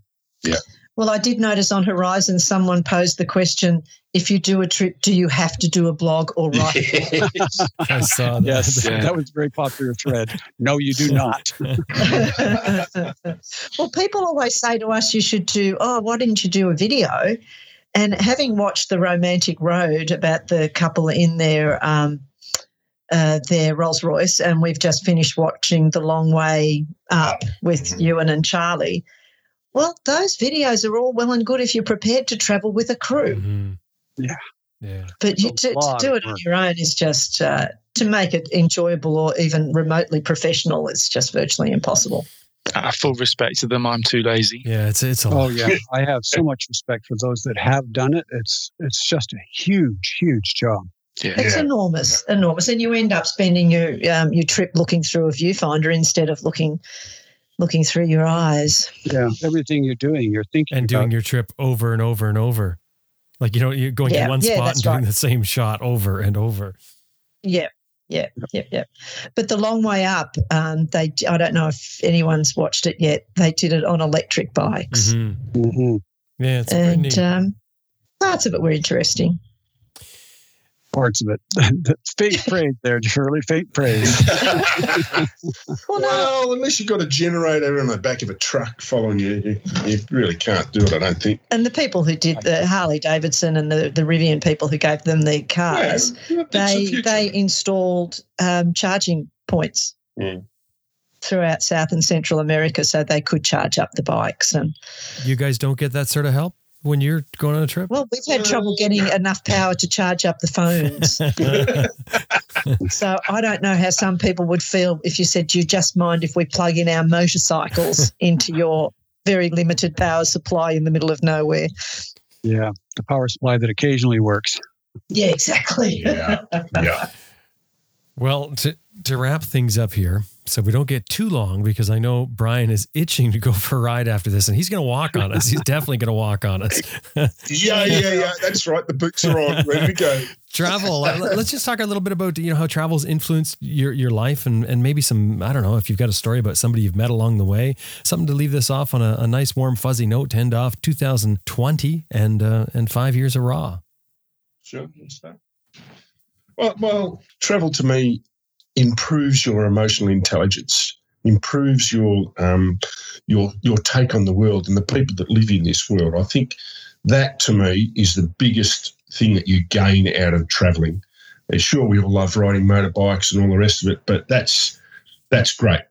Well, I did notice on Horizon someone posed the question: If you do a trip, do you have to do a blog or write? a I saw that. Yes, Yeah. that was a very popular thread. No, you do not. well, people always say to us, you should do, oh, why didn't you do a video? And having watched The Romantic Road about the couple in their, um, uh, their Rolls Royce, and we've just finished watching The Long Way Up with. Ewan and Charlie. Well, those videos are all well and good if you're prepared to travel with a crew, Mhm. Yeah. Yeah. but you, to, to do it on your own is just uh, to make it enjoyable or even remotely professional. It's just virtually impossible. Uh, full respect to them, I'm too lazy. Yeah, it's it's a Oh lot. yeah, I have so much respect for those that have done it. It's it's just a huge, huge job. Yeah. It's Yeah. enormous, enormous, and you end up spending your um, your trip looking through a viewfinder instead of looking looking through your eyes. Yeah, everything you're doing, you're thinking and doing about. your trip over and over and over. Like you know, you're going Yeah, to one yeah, spot and doing right. the same shot over and over. Yeah, yeah, yep, yep. But the long way up, um, they I don't know if anyone's watched it yet. They did it on electric bikes, Mhm. Mhm. Yeah, it's pretty and neat. um, parts of it were interesting. Parts of it. faint praise there, Shirley. Faint praise. Well, no, Well, unless you've got a generator on the back of a truck following you, you, you really can't do it, I don't think. and the people who did the Harley Davidson and the the Rivian people who gave them the cars, Yeah, that's the they they installed um, charging points Mm. throughout South and Central America, so they could charge up the bikes. And you guys don't get that sort of help when you're going on a trip. well, we've had trouble getting enough power to charge up the phones. so I don't know how some people would feel if you said, "Do you just mind if we plug in our motorcycles into your very limited power supply in the middle of nowhere?" yeah, the power supply that occasionally works. Yeah, exactly. Yeah, yeah. well, to to wrap things up here, so we don't get too long because I know Brian is itching to go for a ride after this, and he's going to walk on us. He's definitely going to walk on us. Yeah, yeah, yeah. That's right. The boots are on, ready to go. travel. let- Let's just talk a little bit about you know how travel's influenced your your life and and maybe some I don't know if you've got a story about somebody you've met along the way. Something to leave this off on a, a nice warm fuzzy note to end off 2020 and uh, and five years of RAW. Sure. Well, well, travel to me improves your emotional intelligence, improves your um, your your take on the world and the people that live in this world. I think that to me is the biggest thing that you gain out of traveling. Sure, we all love riding motorbikes and all the rest of it, but that's that's great.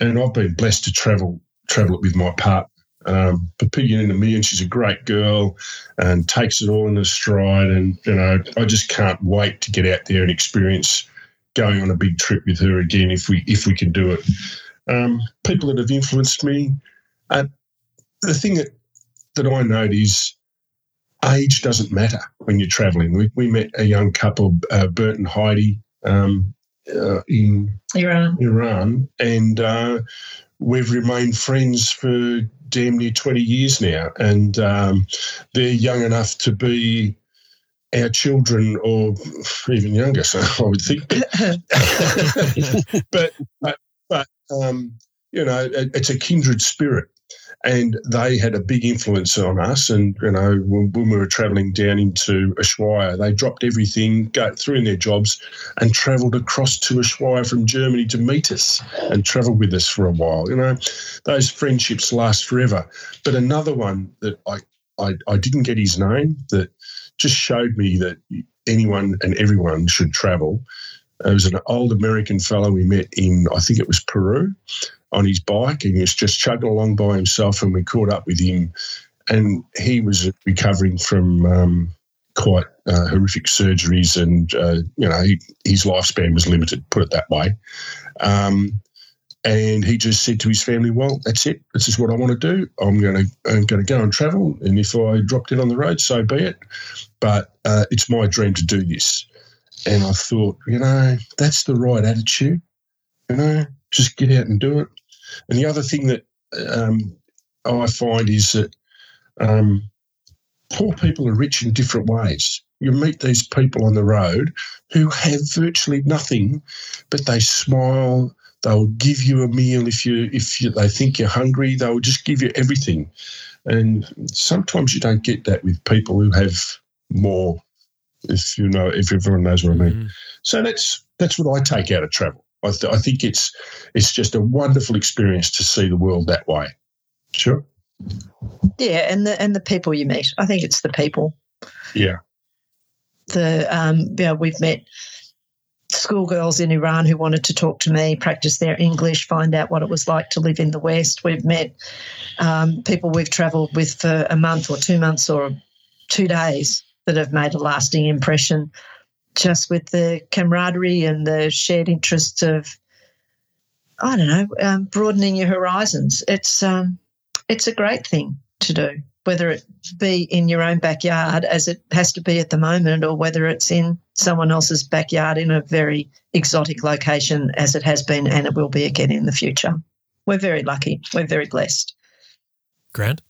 and I've been blessed to travel travel it with my partner. Um, but Piggy in a million, she's a great girl and takes it all in stride. And you know, I just can't wait to get out there and experience going on a big trip with her again if we if we can do it. Um, people that have influenced me, uh, the thing that that I note is age doesn't matter when you're traveling. We, we met a young couple, uh, Bert and Heidi, um, uh, in Iran. Iran, and uh, we've remained friends for damn near 20 years now. And um, they're young enough to be our children or even younger, so I would think. but, but, but um, you know, it, it's a kindred spirit and they had a big influence on us. And you know, when, when we were travelling down into Ushuaia, they dropped everything, got threw in their jobs, and travelled across to Ushuaia from Germany to meet us and travel with us for a while. You know, those friendships last forever. But another one that I I, I didn't get his name that just showed me that anyone and everyone should travel. There was an old American fellow we met in, I think it was Peru, on his bike and he was just chugging along by himself and we caught up with him and he was recovering from um, quite uh, horrific surgeries and uh, you know he, his lifespan was limited put it that way um, and he just said to his family well that's it this is what i want to do i'm going to i'm going to go and travel and if i dropped in on the road so be it but uh, it's my dream to do this and i thought you know that's the right attitude you know just get out and do it. And the other thing that um, I find is that um, poor people are rich in different ways. You meet these people on the road who have virtually nothing, but they smile. They'll give you a meal if you if you, they think you're hungry. They'll just give you everything, and sometimes you don't get that with people who have more. If you know, if everyone knows what I mean. Mm. So that's that's what I take out of travel. I, th- I think it's it's just a wonderful experience to see the world that way. Sure. Yeah, and the and the people you meet. I think it's the people. Yeah. The um, yeah, we've met schoolgirls in Iran who wanted to talk to me, practice their English, find out what it was like to live in the West. We've met um, people we've travelled with for a month or two months or two days that have made a lasting impression just with the camaraderie and the shared interests of, I don't know, um, broadening your horizons. It's um, it's a great thing to do, whether it be in your own backyard, as it has to be at the moment, or whether it's in someone else's backyard in a very exotic location, as it has been and it will be again in the future. We're very lucky. We're very blessed. Grant?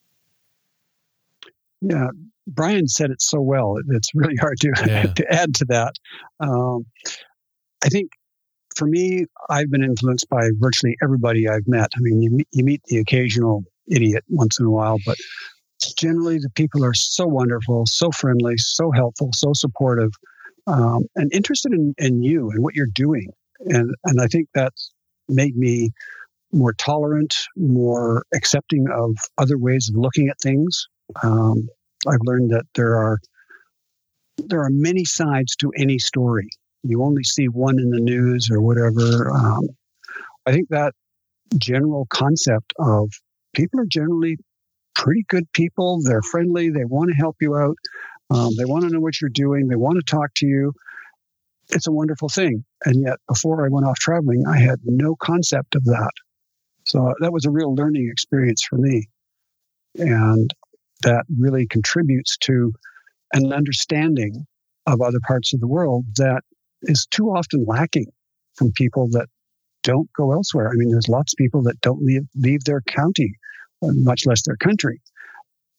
Yeah, Brian said it so well. It's really hard to yeah. to add to that. Um, I think for me, I've been influenced by virtually everybody I've met. I mean, you you meet the occasional idiot once in a while, but generally the people are so wonderful, so friendly, so helpful, so supportive, um, and interested in, in you and what you're doing. And and I think that's made me more tolerant, more accepting of other ways of looking at things. Um, I've learned that there are there are many sides to any story. You only see one in the news or whatever. Um, I think that general concept of people are generally pretty good people. They're friendly. They want to help you out. Um, they want to know what you're doing. They want to talk to you. It's a wonderful thing. And yet, before I went off traveling, I had no concept of that. So that was a real learning experience for me. And that really contributes to an understanding of other parts of the world that is too often lacking from people that don't go elsewhere. I mean, there's lots of people that don't leave, leave their county, Uh, much less their country.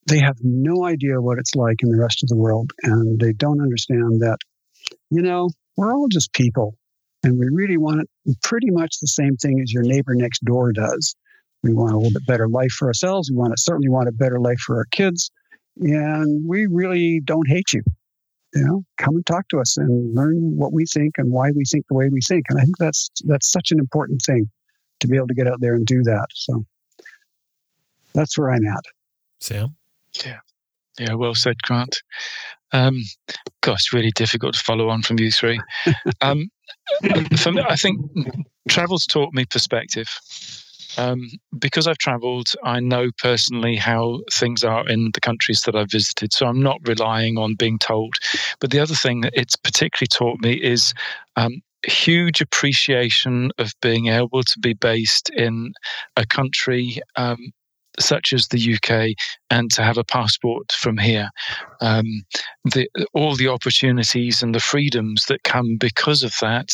They have no idea what it's like in the rest of the world, and they don't understand that, you know, we're all just people, and we really want pretty much the same thing as your neighbor next door does. We want a little bit better life for ourselves. We want to certainly want a better life for our kids. And we really don't hate you. You know, come and talk to us and learn what we think and why we think the way we think. And I think that's that's such an important thing to be able to get out there and do that. So that's where I'm at. Sam? Yeah. Yeah, well said, Grant. Um, gosh, really difficult to follow on from you three. um, for me, I think travel's taught me perspective Um, because I've traveled, I know personally how things are in the countries that I've visited. So I'm not relying on being told. But the other thing that it's particularly taught me is um, huge appreciation of being able to be based in a country um, such as the UK and to have a passport from here. Um, the, all the opportunities and the freedoms that come because of that,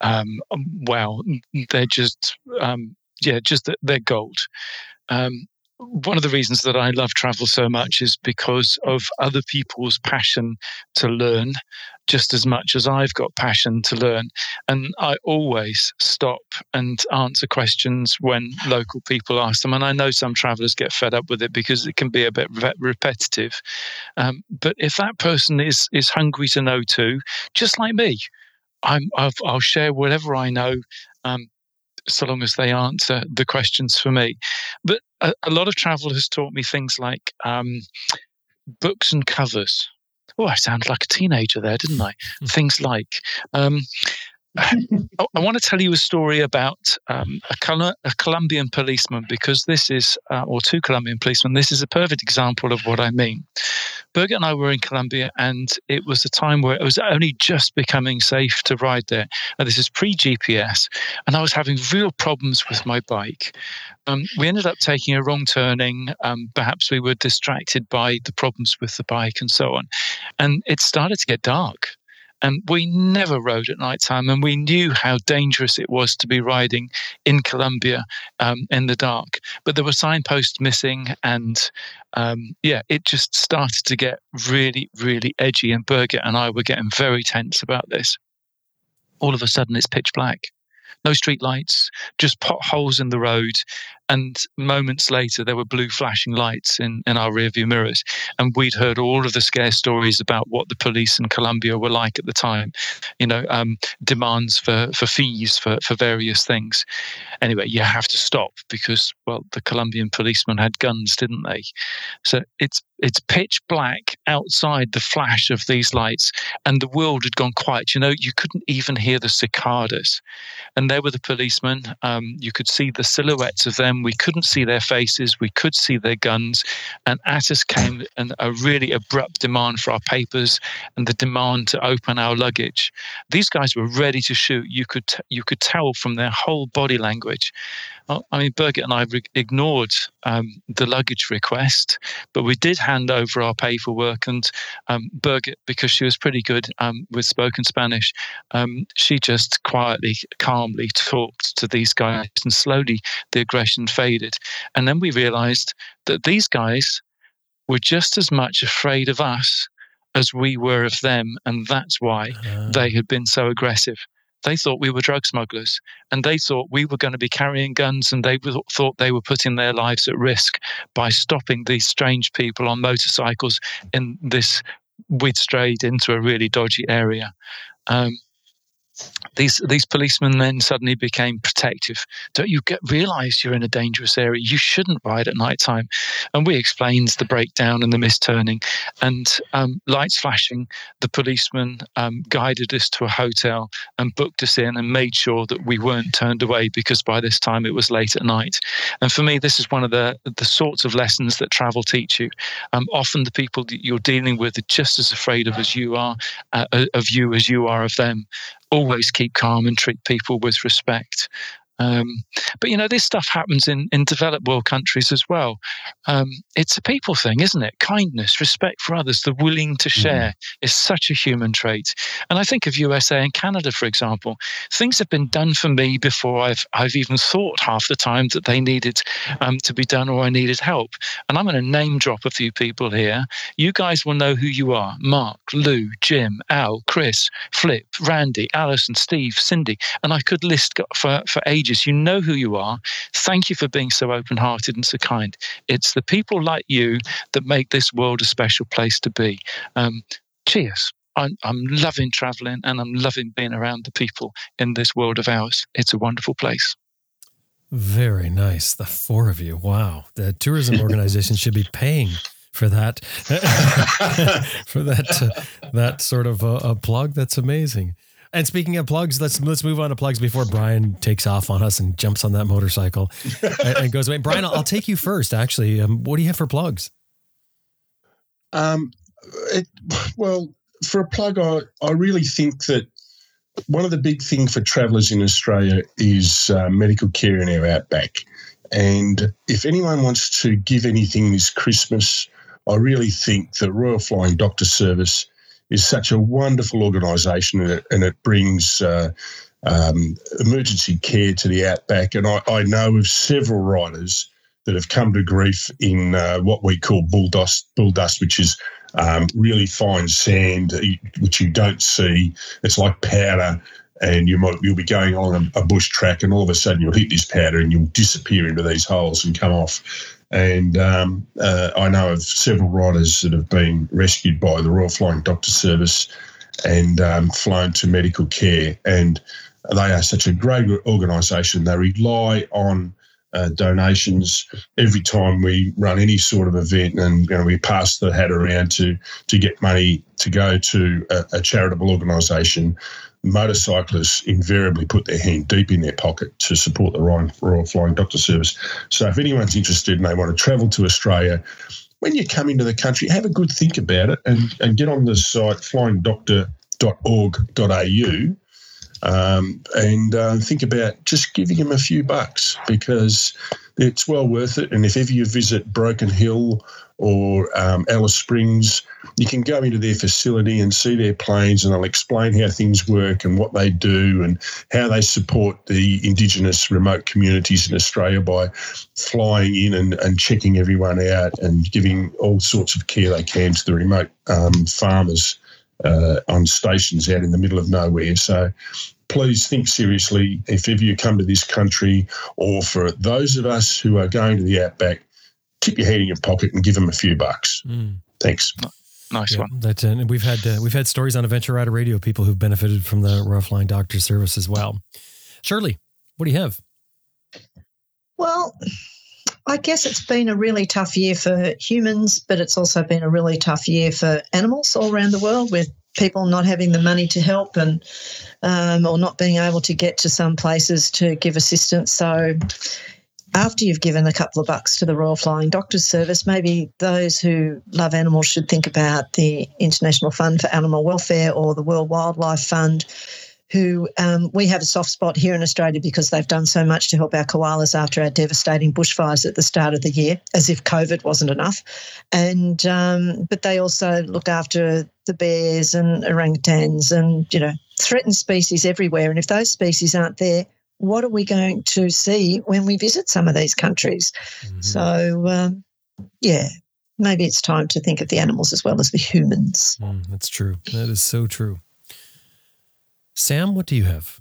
um, well, they're just, um, yeah, just they're gold. Um, one of the reasons that I love travel so much is because of other people's passion to learn just as much as I've got passion to learn. And I always stop and answer questions when local people ask them. And I know some travelers get fed up with it because it can be a bit repetitive. Um, but if that person is, is hungry to know too, just like me, i will share whatever I know. Um, so long as they answer the questions for me. But a, a lot of travel has taught me things like um, books and covers. Oh, I sounded like a teenager there, didn't I? Things like um, I, want to tell you a story about um, a, Col- a, Colombian policeman because this is, uh, or two Colombian policemen, this is a perfect example of what I mean. Birgit and I were in Colombia, and it was a time where it was only just becoming safe to ride there. And this is pre GPS, and I was having real problems with my bike. Um, we ended up taking a wrong turning. Um, perhaps we were distracted by the problems with the bike and so on. And it started to get dark. And we never rode at night time, and we knew how dangerous it was to be riding in Colombia um, in the dark. But there were signposts missing, and um, yeah, it just started to get really, really edgy. And Birgit and I were getting very tense about this. All of a sudden, it's pitch black no street lights, just potholes in the road. And moments later, there were blue flashing lights in, in our rearview mirrors. And we'd heard all of the scare stories about what the police in Colombia were like at the time, you know, um, demands for, for fees for, for various things. Anyway, you have to stop because, well, the Colombian policemen had guns, didn't they? So it's it's pitch black outside the flash of these lights, and the world had gone quiet. You know, you couldn't even hear the cicadas. And there were the policemen. Um, you could see the silhouettes of them we couldn't see their faces. We could see their guns. And at us came an, a really abrupt demand for our papers and the demand to open our luggage. These guys were ready to shoot. You could, t- you could tell from their whole body language. I mean, Birgit and I re- ignored um, the luggage request, but we did hand over our paperwork. And um, Birgit, because she was pretty good um, with spoken Spanish, um, she just quietly, calmly talked to these guys, and slowly the aggression faded. And then we realized that these guys were just as much afraid of us as we were of them. And that's why uh. they had been so aggressive. They thought we were drug smugglers and they thought we were going to be carrying guns and they thought they were putting their lives at risk by stopping these strange people on motorcycles in this. We'd strayed into a really dodgy area. Um, these these policemen then suddenly became protective. Don't you get realize you're in a dangerous area? You shouldn't ride at night time. And we explained the breakdown and the misturning, and um, lights flashing. The policeman um, guided us to a hotel and booked us in and made sure that we weren't turned away because by this time it was late at night. And for me, this is one of the the sorts of lessons that travel teach you. Um, often the people that you're dealing with are just as afraid of as you are uh, of you as you are of them always keep calm and treat people with respect. Um, but you know, this stuff happens in, in developed world countries as well. Um, it's a people thing, isn't it? Kindness, respect for others, the willing to mm-hmm. share mm. is such a human trait. And I think of USA and Canada, for example. Things have been done for me before I've I've even thought half the time that they needed um, to be done or I needed help. And I'm going to name drop a few people here. You guys will know who you are: Mark, Lou, Jim, Al, Chris, Flip, Randy, Alison, Steve, Cindy, and I could list for for ages you know who you are. Thank you for being so open hearted and so kind. It's the people like you that make this world a special place to be. Um, cheers. I'm, I'm loving traveling and I'm loving being around the people in this world of ours. It's a wonderful place. Very nice. The four of you. Wow. The tourism organization should be paying for that for that uh, that sort of a, a plug that's amazing And speaking of plugs, let's let's move on to plugs before Brian takes off on us and jumps on that motorcycle and, and, goes away. Brian, I'll, I'll take you first. Actually, um, what do you have for plugs? Um, it, well, for a plug, I I really think that one of the big things for travellers in Australia is uh, medical care in our outback. And if anyone wants to give anything this Christmas, I really think the Royal Flying Doctor Service is such a wonderful organisation and it, and it brings uh, um, emergency care to the outback. And I, I, know of several riders that have come to grief in uh, what we call bull dust, bull dust which is um, really fine sand, which you don't see. It's like powder and you might you'll be going on a, bush track, and all of a sudden you'll hit this powder and you'll disappear into these holes and come off. And um, uh, I know of several riders that have been rescued by the Royal Flying Doctor Service and um, flown to medical care, and they are such a great organisation. They rely on uh, donations every time we run any sort of event, and you know, we pass the hat around to to get money to go to a, a charitable organisation motorcyclists invariably put their hand deep in their pocket to support the Royal Flying Doctor Service. So if anyone's interested and they want to travel to Australia, when you come into the country, have a good think about it and, and get on the site flyingdoctor.org.au um, and uh, think about just giving them a few bucks because it's well worth it. And if ever you visit Broken Hill or um, Alice Springs, you can go into their facility and see their planes, and they'll explain how things work and what they do and how they support the Indigenous remote communities in Australia by flying in and, and checking everyone out and giving all sorts of care they can to the remote um, farmers uh, on stations out in the middle of nowhere. So please think seriously if ever you come to this country, or for those of us who are going to the outback, keep your hand in your pocket and give them a few bucks. Mm. Thanks. Nice yeah, one. That and we've had uh, we've had stories on Adventure Rider Radio, people who've benefited from the Royal Flying Doctor Service as well. Shirley, what do you have? Well, I guess it's been a really tough year for humans, but it's also been a really tough year for animals all around the world with people not having the money to help and um, or not being able to get to some places to give assistance. So after you've given a couple of bucks to the Royal Flying Doctors Service, maybe those who love animals should think about the International Fund for Animal Welfare or the World Wildlife Fund who um, we have a soft spot here in Australia because they've done so much to help our koalas after our devastating bushfires at the start of the year, as if COVID wasn't enough. And um, but they also look after the bears and orangutans and you know threatened species everywhere. And if those species aren't there, what are we going to see when we visit some of these countries? Mm-hmm. So um, yeah, maybe it's time to think of the animals as well as the humans. Mm, that's true. That is so true. Sam, what do you have?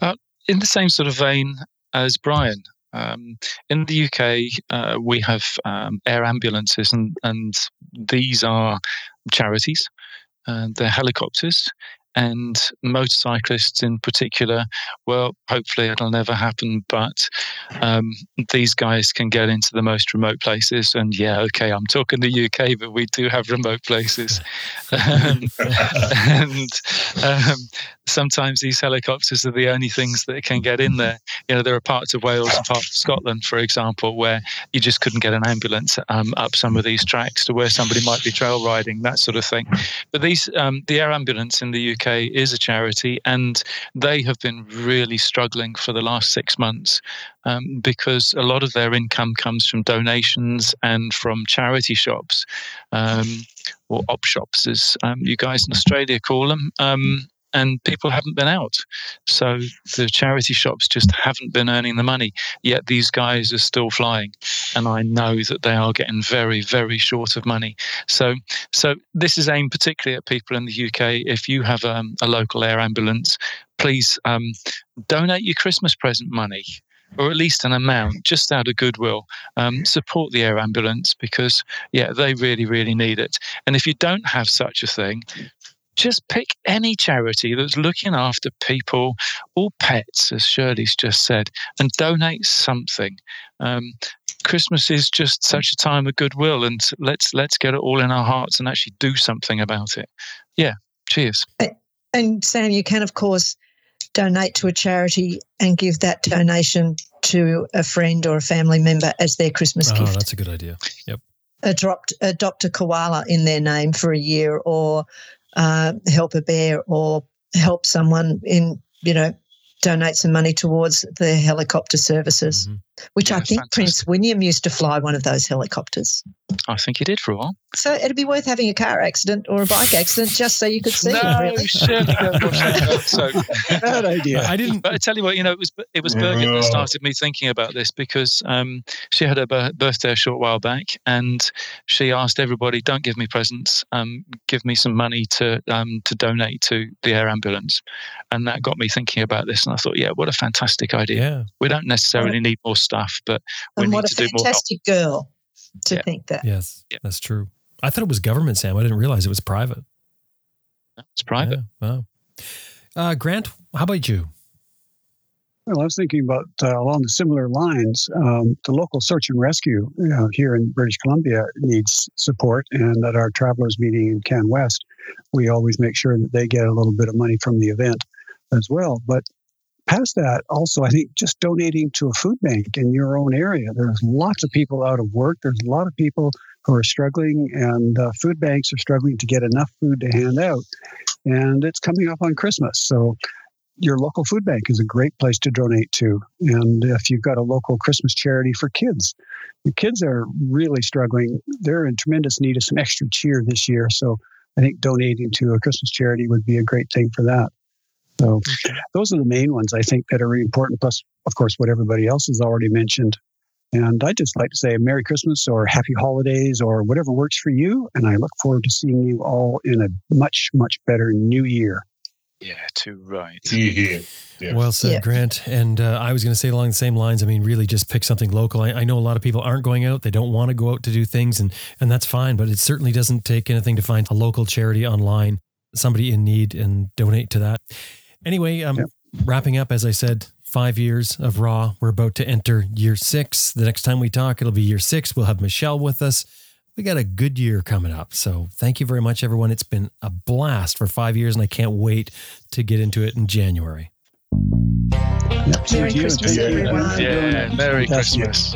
Uh, in the same sort of vein as Brian, um, in the UK, uh, we have um, air ambulances, and, and these are charities. And they're helicopters, and motorcyclists in particular. Well, hopefully it'll never happen, but um, these guys can get into the most remote places. And yeah, okay, I'm talking the UK, but we do have remote places. um, and um, sometimes these helicopters are the only things that can get in there. You know, there are parts of Wales and parts of Scotland, for example, where you just couldn't get an ambulance um, up some of these tracks to where somebody might be trail riding, that sort of thing. But these, um, the air ambulance in the UK is a charity, and they have been really struggling for the last six months um, because a lot of their income comes from donations and from charity shops um, or op shops, as um, you guys in Australia call them. And people haven't been out. So the charity shops just haven't been earning the money. Yet these guys are still flying, and I know that they are getting very, very short of money. So, so this is aimed particularly at people in the UK. If you have um, a local air ambulance, please um, donate your Christmas present money or at least an amount just out of goodwill um, support the air ambulance because yeah they really really need it and if you don't have such a thing just pick any charity that's looking after people or pets, as Shirley's just said, and donate something. Um, Christmas is just such a time of goodwill, and let's let's get it all in our hearts and actually do something about it. Yeah, cheers. and Sam, you can, of course, donate to a charity and give that donation to a friend or a family member as their Christmas gift. Oh, gift. that's a good idea. Yep. Adopt, adopt a koala in their name for a year or uh, help a bear or help someone in, you know, donate some money towards the helicopter services, Mhm. Which I think fantastic. Prince William used to fly one of those helicopters. I think he did for a while. So it'd be worth having a car accident or a bike accident just so you could see no, it, really. shit. so, Bad idea. I didn't. But I tell you what, you know, it was it was Birgit that started me thinking about this because um, she had her bir- birthday a short while back, and she asked everybody, "Don't give me presents. Um, give me some money to um, to donate to the air ambulance." And that got me thinking about this, and I thought, yeah, what a fantastic idea. Yeah. We don't necessarily need more stuff, but we And need what a to do more. help. fantastic girl to Yeah. think that. Yes. Yeah. That's true. I thought it was government, Sam. I didn't realize it was private. It's private. Yeah, wow. Uh, Grant, how about you? Well, I was thinking about uh, along the similar lines. Um, the local search and rescue you know, here in British Columbia needs support, and at our travelers meeting in Can West, we always make sure that they get a little bit of money from the event as well. But past that, also, I think just donating to a food bank in your own area. There's lots of people out of work. There's a lot of people who are struggling, and uh, food banks are struggling to get enough food to hand out. And it's coming up on Christmas, so your local food bank is a great place to donate to. And if you've got a local Christmas charity for kids, the kids are really struggling. They're in tremendous need of some extra cheer this year. So I think donating to a Christmas charity would be a great thing for that. So those are the main ones I think that are really important. Plus, of course, what everybody else has already mentioned. And I'd just like to say a Merry Christmas or Happy Holidays or whatever works for you. And I look forward to seeing you all in a much, much better new year. Yeah, too right. Yeah. Yeah. Well said, Yeah. Grant. And uh, I was going to say along the same lines. I mean, really, just pick something local. I, I know a lot of people aren't going out; they don't want to go out to do things, and and that's fine. But it certainly doesn't take anything to find a local charity online, somebody in need, and donate to that. Anyway, um, Yep. wrapping up, as I said, five years of RAW. We're about to enter year six. The next time we talk, it'll be year six. We'll have Michelle with us. We got a good year coming up. So thank you very much, everyone. It's been a blast for five years, and I can't wait to get into it in January. Yep, Merry you. Christmas, Yeah. everyone. Yeah, Merry Christmas.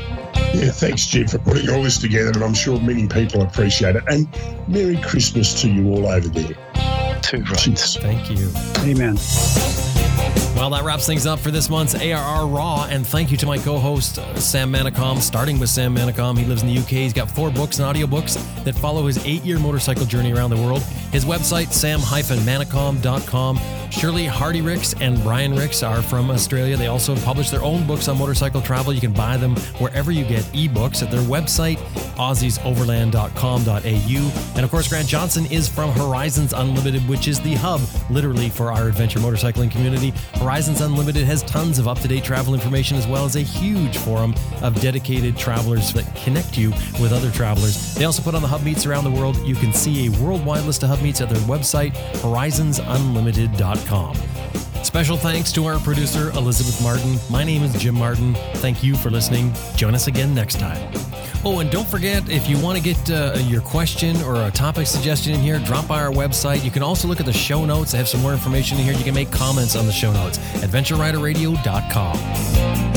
Yeah, thanks, Jim, for putting all this together, and I'm sure many people appreciate it. And Merry Christmas to you all over there. Too right. Thank you. Amen. Well, that wraps things up for this month's ARR RAW. And thank you to my co host, uh, Sam Manicom. Starting with Sam Manicom, he lives in the UK. He's got four books and audiobooks that follow his eight year motorcycle journey around the world. His website, sam-manicom.com. Shirley Hardy Rix and Brian Rix are from Australia. They also publish their own books on motorcycle travel. You can buy them wherever you get ebooks at their website, aussiesoverland.com.au. And of course, Grant Johnson is from Horizons Unlimited, which is the hub literally for our adventure motorcycling community. Horizons Unlimited has tons of up to date travel information as well as a huge forum of dedicated travelers that connect you with other travelers. They also put on the hub meets around the world. You can see a worldwide list of hub meets at their website, horizonsunlimited.com. Special thanks to our producer, Elizabeth Martin. My name is Jim Martin. Thank you for listening. Join us again next time. Oh, and don't forget if you want to get uh, your question or a topic suggestion in here, drop by our website. You can also look at the show notes. I have some more information in here. You can make comments on the show notes. AdventureRiderRadio.com.